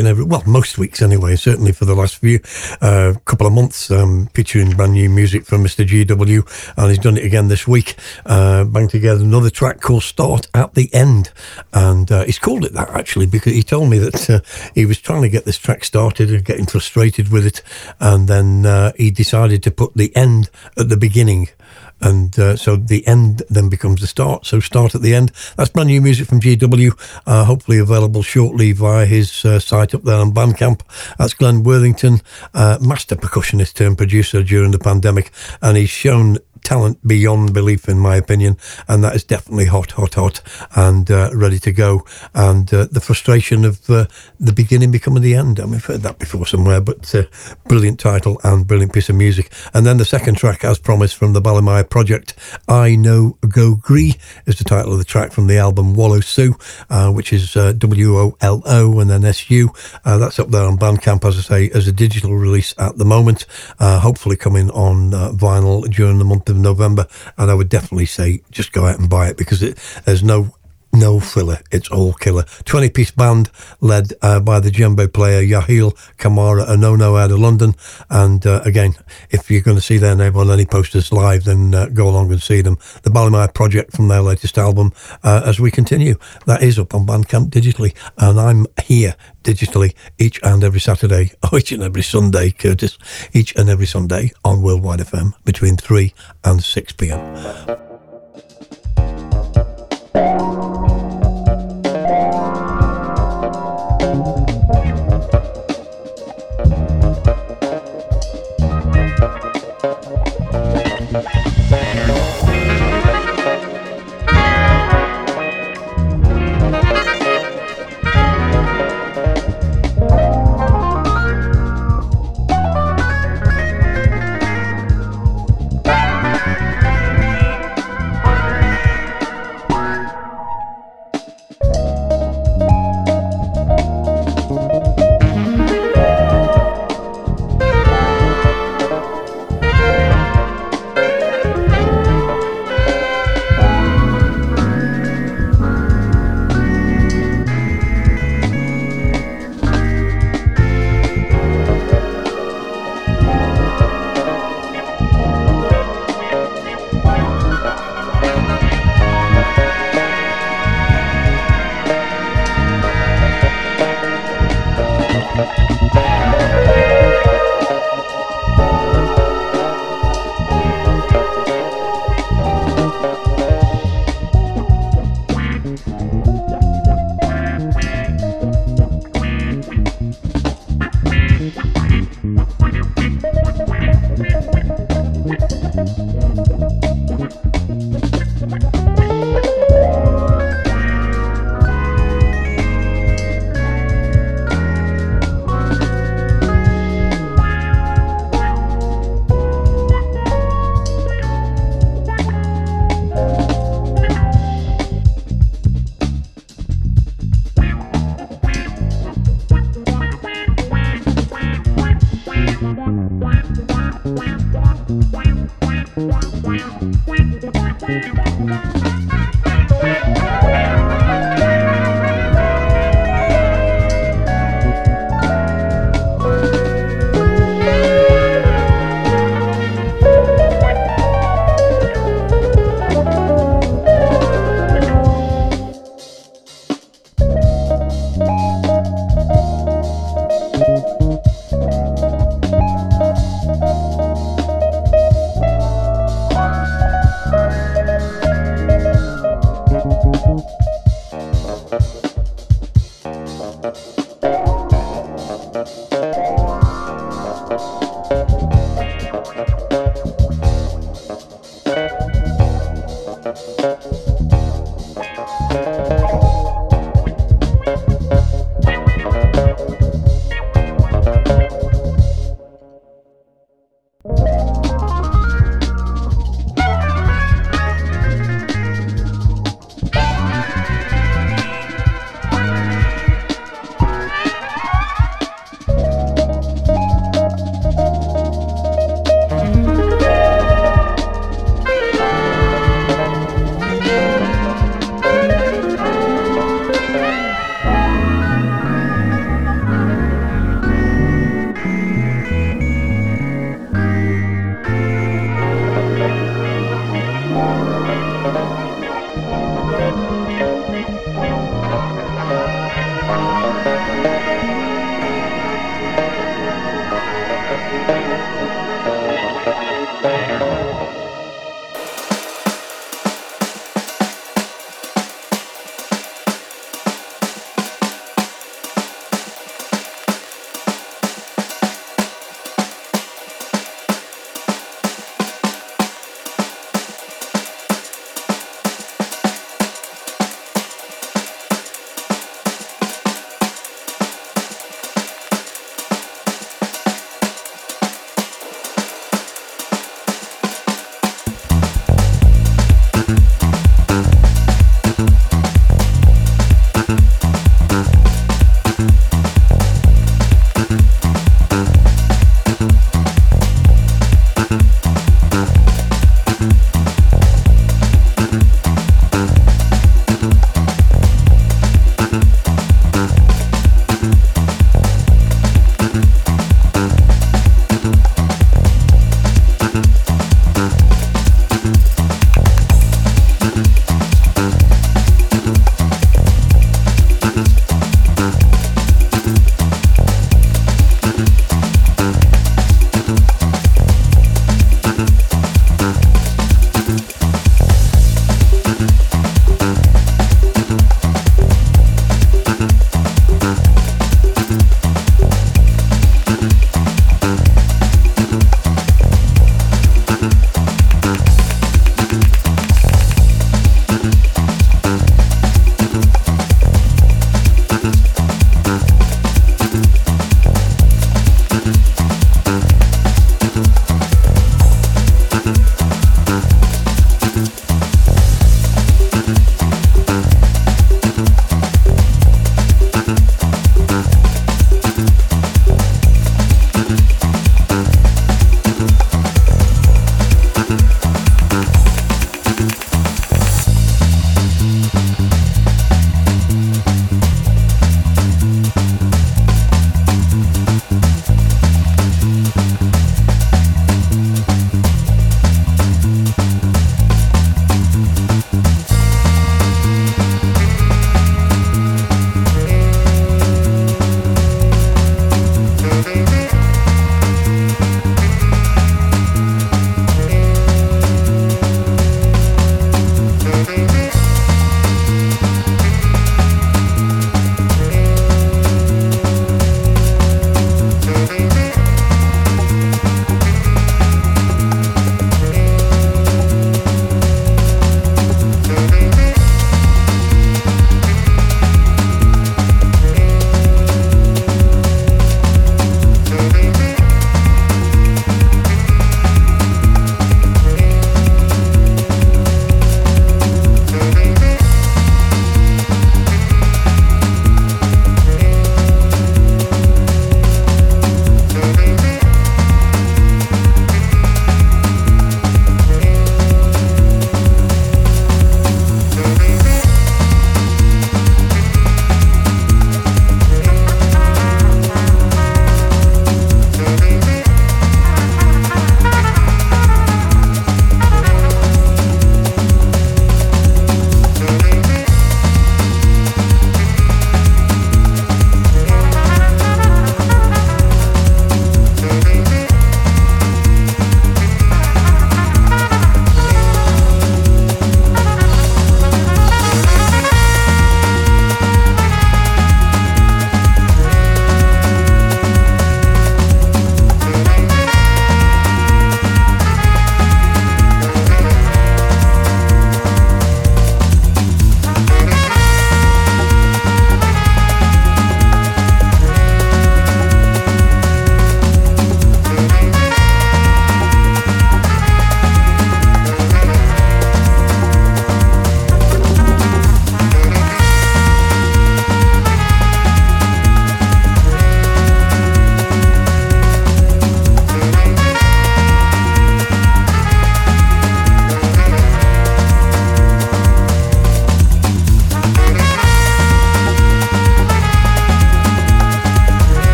And every, well, most weeks anyway, certainly for the last few uh, couple of months, um, featuring brand new music from Mr. GW, and he's done it again this week. Uh, banged together another track called Start at the End, and uh, he's called it that actually because he told me that uh, he was trying to get this track started and getting frustrated with it, and then uh, he decided to put the end at the beginning and uh, so the end then becomes the start. So start at the end. That's brand new music from GW, uh, hopefully available shortly via his uh, site up there on Bandcamp. That's Glenn Worthington, uh, master percussionist turned producer during the pandemic, and he's shown talent beyond belief, in my opinion, and that is definitely hot, hot, hot, and uh, ready to go. And uh, the frustration of uh, the beginning becoming the end. I mean, I've heard that before somewhere, but uh, brilliant title and brilliant piece of music. And then the second track, as promised, from the Balimaya project, I Know Go Gree, is the title of the track from the album Wolo So, uh, which is uh, W O L O and then S U. that's up there on Bandcamp, as I say, as a digital release at the moment. hopefully coming on vinyl during the month of November, and I would definitely say just go out and buy it because it, there's no no filler. It's all killer. 20 piece band led uh, by the djembe player Yahael Camara Onono out of London. And uh, again, if you're going to see their name on any posters live, then uh, go along and see them. The Balimaya project from their latest album uh, as we continue. That is up on Bandcamp digitally. And I'm here digitally each and every Saturday, *laughs* or each and every Sunday, Curtis, each and every Sunday on Worldwide FM between 3 and 6 p.m.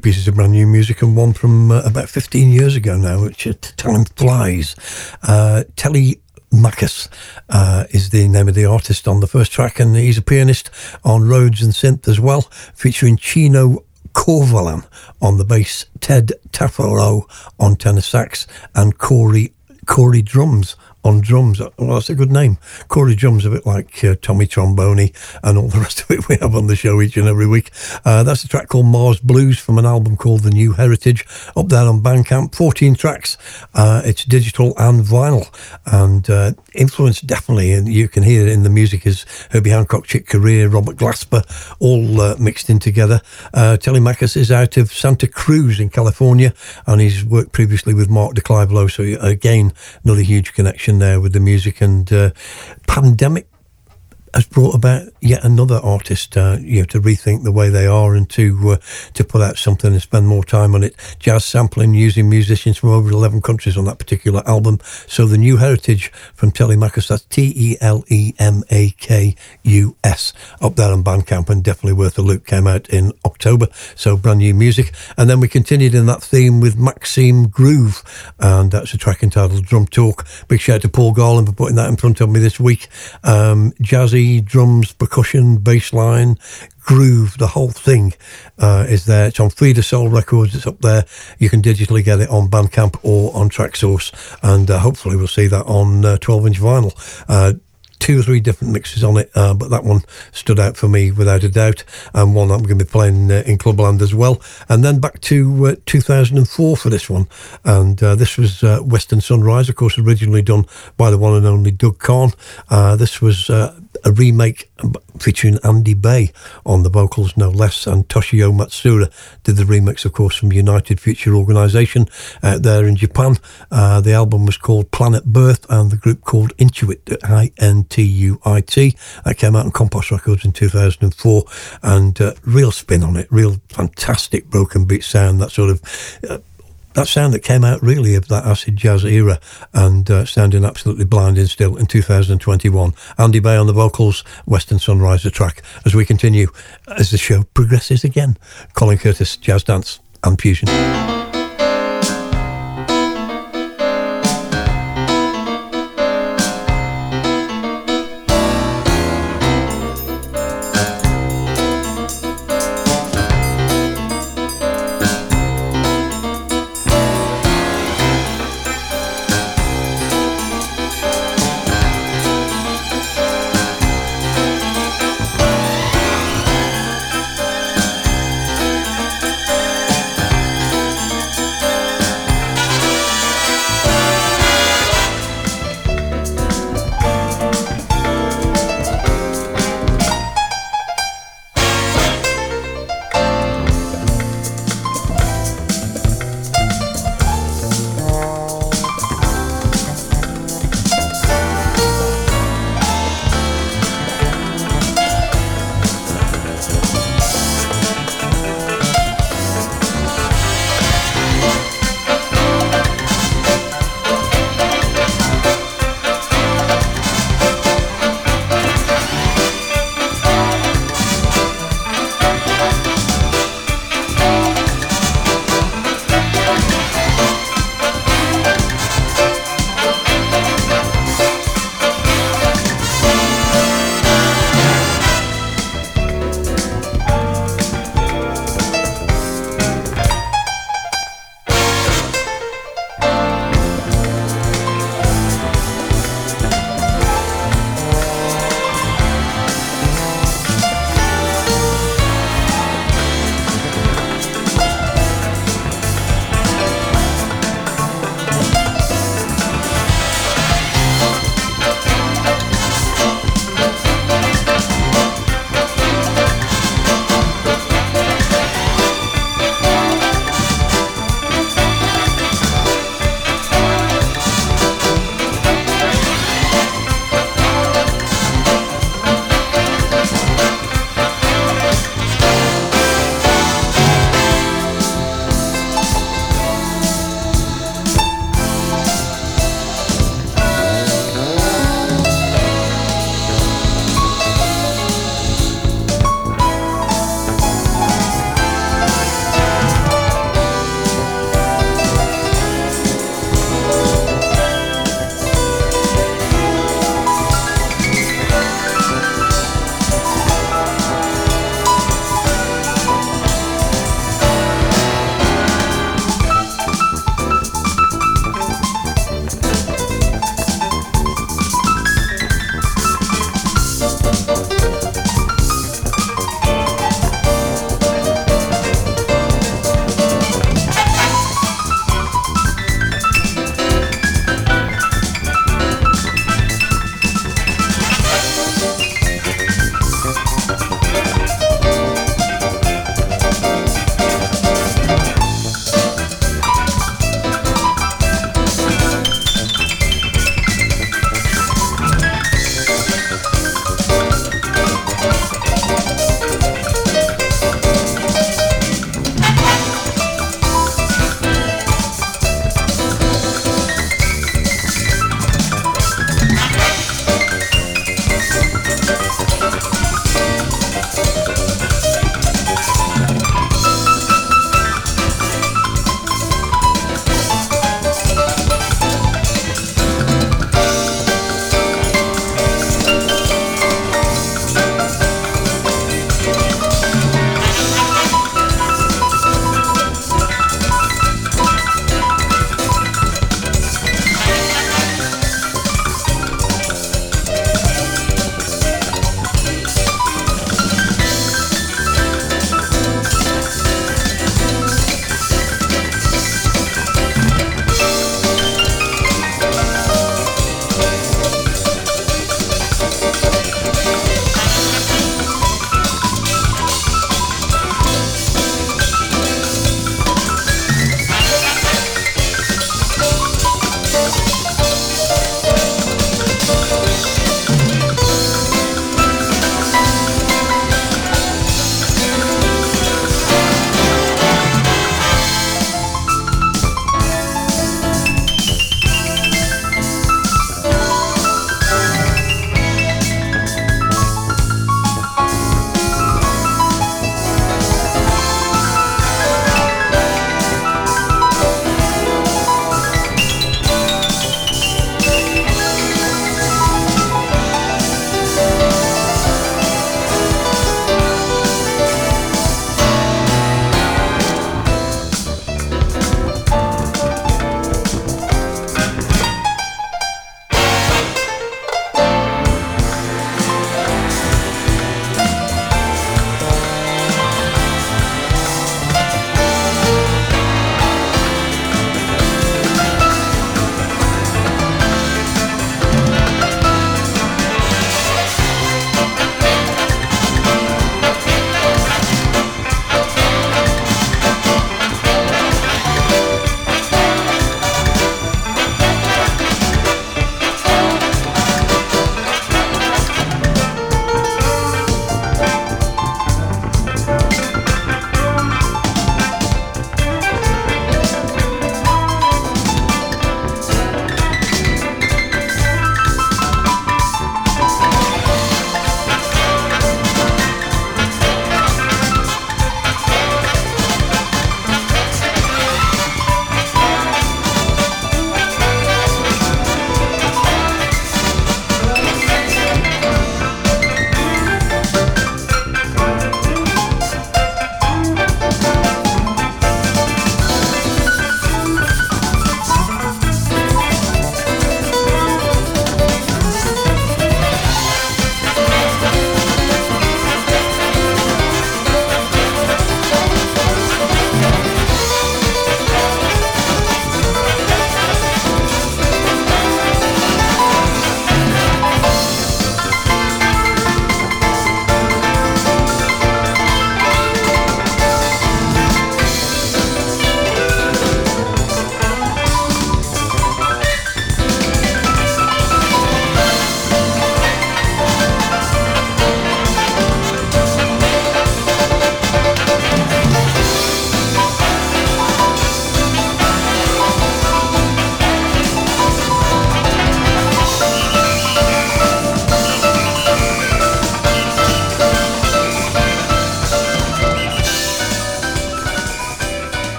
pieces of brand new music, and one from uh, about 15 years ago now, which uh, time flies. Uh, Telly Macus uh, is the name of the artist on the first track, and he's a pianist on Rhodes and synth as well, featuring Chino Corvalan on the bass, Ted Taffaro on tenor sax, and Corey Corey drums on drums. Well, that's a good name. Corey drums, a bit like uh, Tommy Tromboni and all the *laughs* rest of it we have on the show each and every week. Uh, that's a track called Mars Blues from an album called The New Heritage, up there on Bandcamp. 14 tracks. Uh, it's digital and vinyl, and uh, influence definitely, and you can hear it in the music, is Herbie Hancock, Chick Corea, Robert Glasper, all uh, mixed in together. Uh, Telemakus is out of Santa Cruz in California, and he's worked previously with Mark de Clive-Lowe, so again, another huge connection there with the music and uh, pandemic has brought about yet another artist, uh, you know, to rethink the way they are and to uh, to put out something and spend more time on it. Jazz sampling using musicians from over eleven countries on that particular album. So the new heritage from Telemakus, that's T E L E M A K U S, up there on Bandcamp and definitely worth a look. Came out in October, so brand new music. And then we continued in that theme with Maxime Groove, and that's a track entitled Drum Talk. Big shout out to Paul Garland for putting that in front of me this week. Um, jazzy drums, percussion, bass line, groove, the whole thing uh, is there. It's on Frida Soul Records. It's up there. You can digitally get it on Bandcamp or on Traxsource, and uh, hopefully we'll see that on uh, 12 inch vinyl. Uh, two or three different mixes on it, uh, but that one stood out for me without a doubt, and one I'm going to be playing uh, in Clubland as well. And then back to uh, 2004 for this one, and uh, this was Western Sunrise, of course, originally done by the one and only Doug Carn. This was a remake featuring Andy Bey on the vocals, no less, and Toshio Matsuura did the remix, of course, from United Future Organization out there in Japan. Uh, the album was called Planet Birth, and the group called Intuit, I N T U I T. That came out on Compost Records in 2004, and uh, real spin on it, real fantastic broken beat sound, that sort of. Uh, that sound that came out really of that acid jazz era and uh, sounding absolutely blinding still in 2021. Andy Bey on the vocals, Western Sunrise the track as we continue as the show progresses again. Colin Curtis, Jazz Dance and Fusion.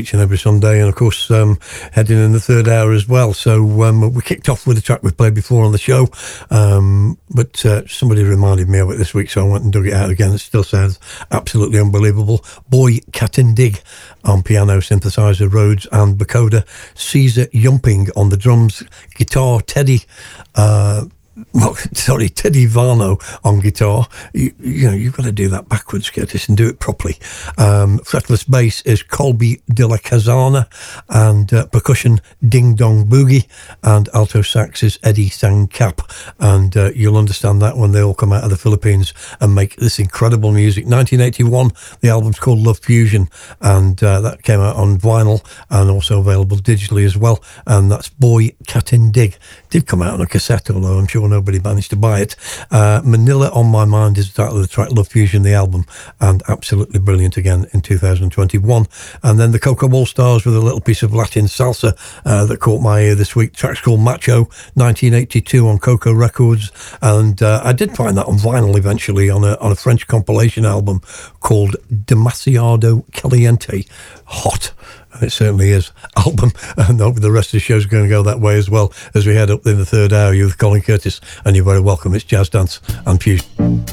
And every Sunday, and of course, um, heading in the third hour as well. So um, we kicked off with a track we played before on the show, um, but uh, somebody reminded me of it this week, so I went and dug it out again. It still sounds absolutely unbelievable. Boy Katindig on piano, synthesizer, Rhodes, and vocoder. Caesar Yumping on the drums, guitar, Teddy. Uh, well, *laughs* sorry, Teddy Varno on guitar. You, you know, you've got to do that backwards, Curtis, and do it properly. Um, fretless bass is Colby de la Casana, and uh, percussion Ding Dong Boogie, and alto sax is Eddie Sangkap. And uh, you'll understand that when they all come out of the Philippines and make this incredible music. 1981, the album's called Love Fusion, and uh, that came out on vinyl and also available digitally as well. And that's Boy Katindig. Did come out on a cassette, although I'm sure nobody managed to buy it. Uh, Manila on My Mind is the title of the track, Love Fusion, the album, and absolutely brilliant again in 2021. And then the Coco All Stars with a little piece of Latin salsa uh, that caught my ear this week. track's called Macho, 1982 on Coco Records, and uh, I did find that on vinyl eventually on a on a French compilation album called Demasiado Caliente. Hot and it certainly is, *laughs* album. And the rest of the show is going to go that way as well as we head up in the third hour. You, with Colin Curtis, and you're very welcome. It's Jazz Dance and Fusion.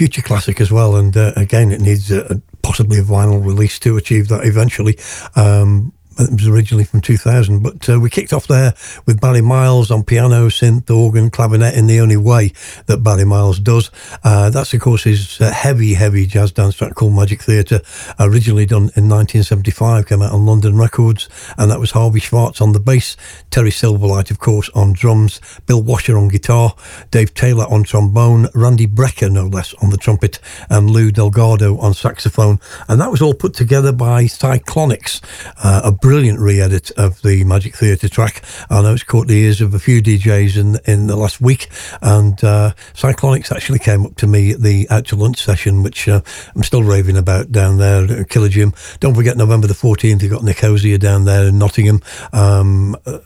Future classic as well. And uh, again, it needs uh, possibly a vinyl release to achieve that eventually. Um, it was originally from 2000, but uh, we kicked off there with Barry Miles on piano, synth, organ, clavinet in the only way that Barry Miles does. Uh, that's, of course, his uh, heavy, heavy jazz dance track called Magic Theatre, originally done in 1975, came out on London Records, and that was Harvey Schwartz on the bass, Terry Silverlight, of course, on drums, Bill Washer on guitar, Dave Taylor on trombone, Randy Brecker, no less, on the trumpet, and Lou Delgado on saxophone. And that was all put together by Cyclonics, uh, a brilliant re-edit of the Magic Theatre track. I know it's caught the ears of a few DJs in in the last week, and uh, Cyclonics actually came up to me at the to Lunch session, which uh, I'm still raving about down there at Killer Gym. Don't forget November the 14th, you've got Nick Hosier down there in Nottingham. Um, uh,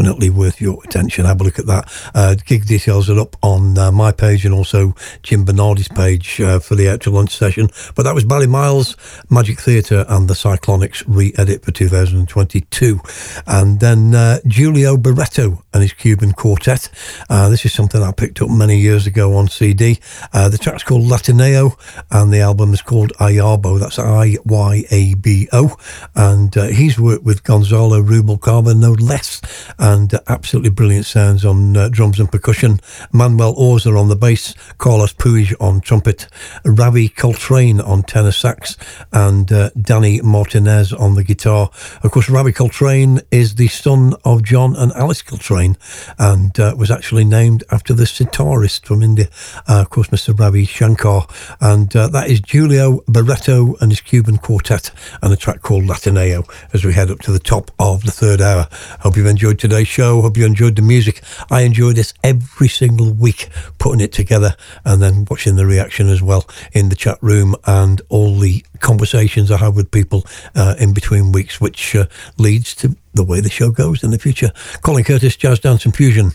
definitely worth your attention. Have a look at that. Uh, gig details are up on uh, my page and also Jim Bernardi's page uh, for the actual lunch session. But that was Barry Miles, Magic Theatre, and the Cyclonics re edit for 2022. And then uh, Julio Barreto and his Cuban Quartet. Uh, this is something I picked up many years ago on CD. Uh, the track's called Latineo, and the album is called Iyabo. That's I Y A B O. And uh, he's worked with Gonzalo Rubalcaba, no less and absolutely brilliant sounds on drums and percussion. Manuel Orza on the bass, Carlos Puig on trumpet, Ravi Coltrane on tenor sax, and uh, Danny Martinez on the guitar. Of course, Ravi Coltrane is the son of John and Alice Coltrane and uh, was actually named after the sitarist from India, uh, of course, Mr. Ravi Shankar. And uh, that is Julio Barreto and his Cuban quartet and a track called Latineo as we head up to the top of the third hour. Hope you've enjoyed today's show. Hope you enjoyed the music. I enjoy this every single week, putting it together and then watching the reaction as well in the chat room and all the conversations I have with people uh, in between weeks, which uh, leads to the way the show goes in the future. Colin Curtis, Jazz Dance and Fusion.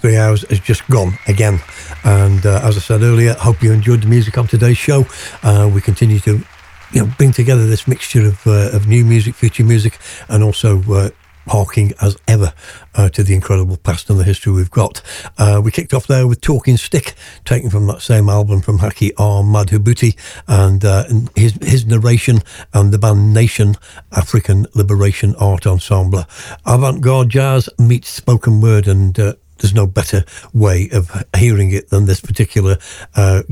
Three hours has just gone again. And uh, as I said earlier, hope you enjoyed the music of today's show. Uh, we continue to you know, bring together this mixture of, uh, of new music, future music, and also uh, harking as ever uh, to the incredible past and the history we've got. Uh, we kicked off there with Talking Stick, taken from that same album from Haki R. Madhubuti, and uh, and his, his narration and the band Nation African Liberation Art Ensemble. Avant garde jazz meets spoken word and uh, there's no better way of hearing it than this particular uh,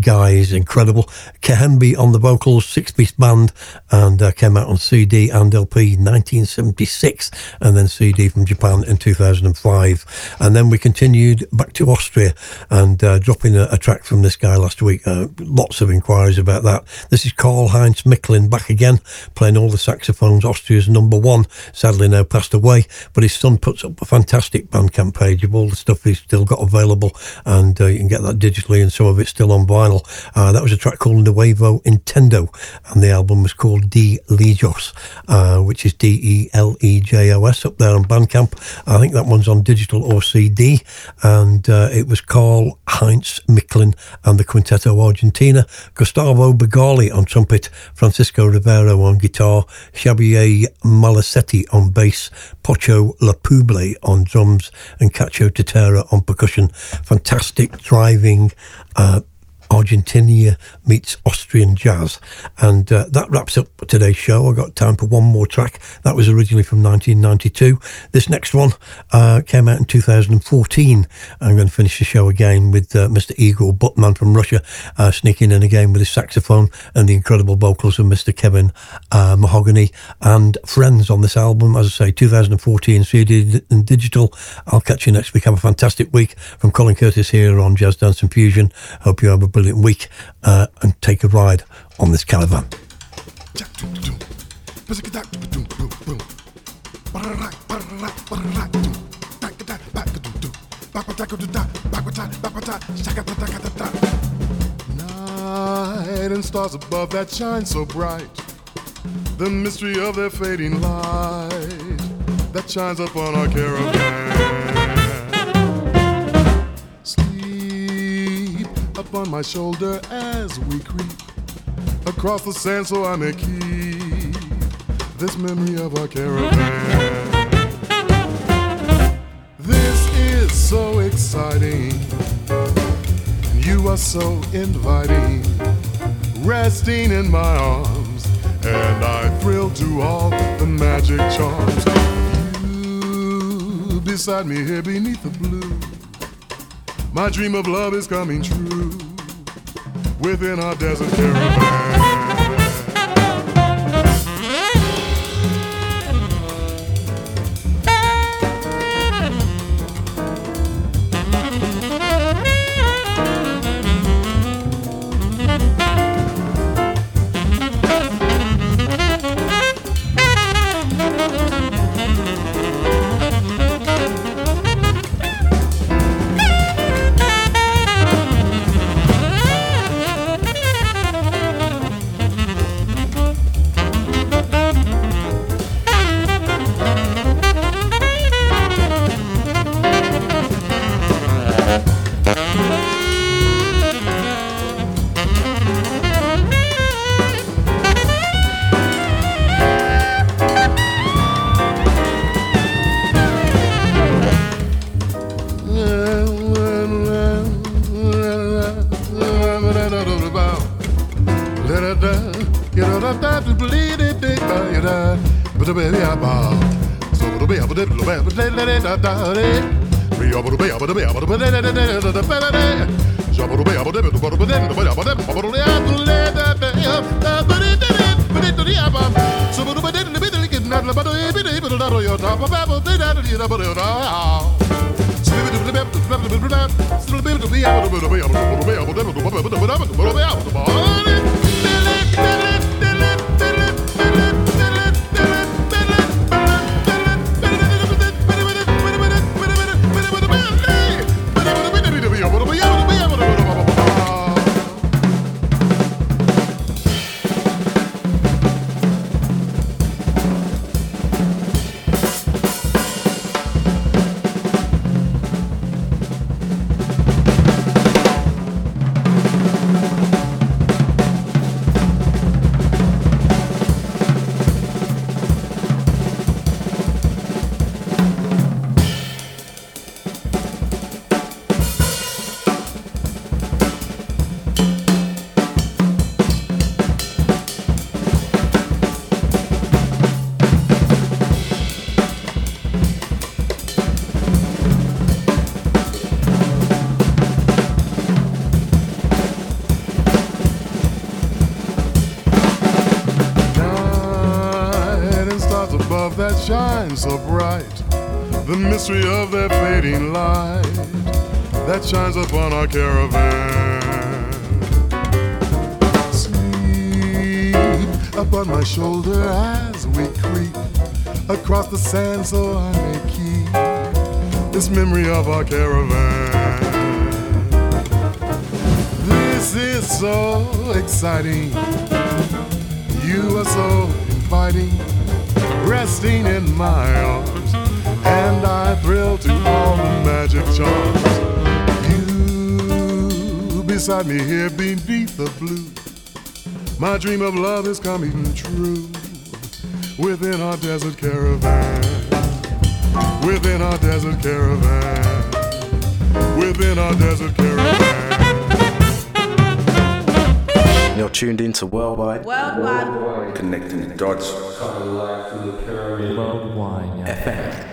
incredible. Kehembi on the vocals, six piece band, and uh, came out on CD and LP 1976, and then CD from Japan in 2005. And then we continued back to Austria and uh, dropping a, a track from this guy last week. Uh, lots of inquiries about that. This is Karl Heinz Miklin back again, playing all the saxophones. Austria's number one, sadly now passed away, but his son puts up a fantastic Bandcamp page of all the stuff he's still got available, and uh, you can get that digitally, and some of it's still on vinyl. Uh, that was a track called Nuevo Intendo, and the album was called De Lejos, uh, which is D E L E J O S up there on Bandcamp. I think that one's on digital or CD, and uh, it was Karl Heinz Miklin and the Quinteto Argentina, Gustavo Bergalli on trumpet, Francisco Rivero on guitar, Xavier Malosetti on bass, Pocho Lapouble on drums, and Cacho Tetera on percussion. Fantastic driving. Uh, Argentina meets Austrian jazz. And uh, that wraps up today's show. I got time for one more track. That was originally from 1992. This next one uh, came out in 2014. I'm going to finish the show again with uh, Mr. Igor Butman from Russia uh, sneaking in again with his saxophone and the incredible vocals of Mr. Kevin uh, Mahogany and friends on this album. As I say, 2014 CD and digital. I'll catch you next week. Have a fantastic week from Colin Curtis here on Jazz Dance and Fusion. Hope you have a brilliant week uh, and take a ride on this caravan. Night and stars above that shine so bright. The mystery of their fading light that shines upon our caravan. Upon my shoulder as we creep across the sand so I may keep this memory of our caravan. This is so exciting. and You are so inviting, resting in my arms, and I thrill to all the magic charms. You beside me here beneath the blue. My dream of love is coming true within our desert caravan. Still so bright, the mystery of their fading light that shines upon our caravan. Sleep upon my shoulder as we creep across the sand so I may keep this memory of our caravan. This is so exciting. You are so inviting, resting in my arms, and I thrill to all the magic charms. You beside me here beneath the blue. My dream of love is coming true within our desert caravan. Within our desert caravan. Within our desert caravan. You're tuned into Worldwide. Worldwide. Connecting the dots. Worldwide FM.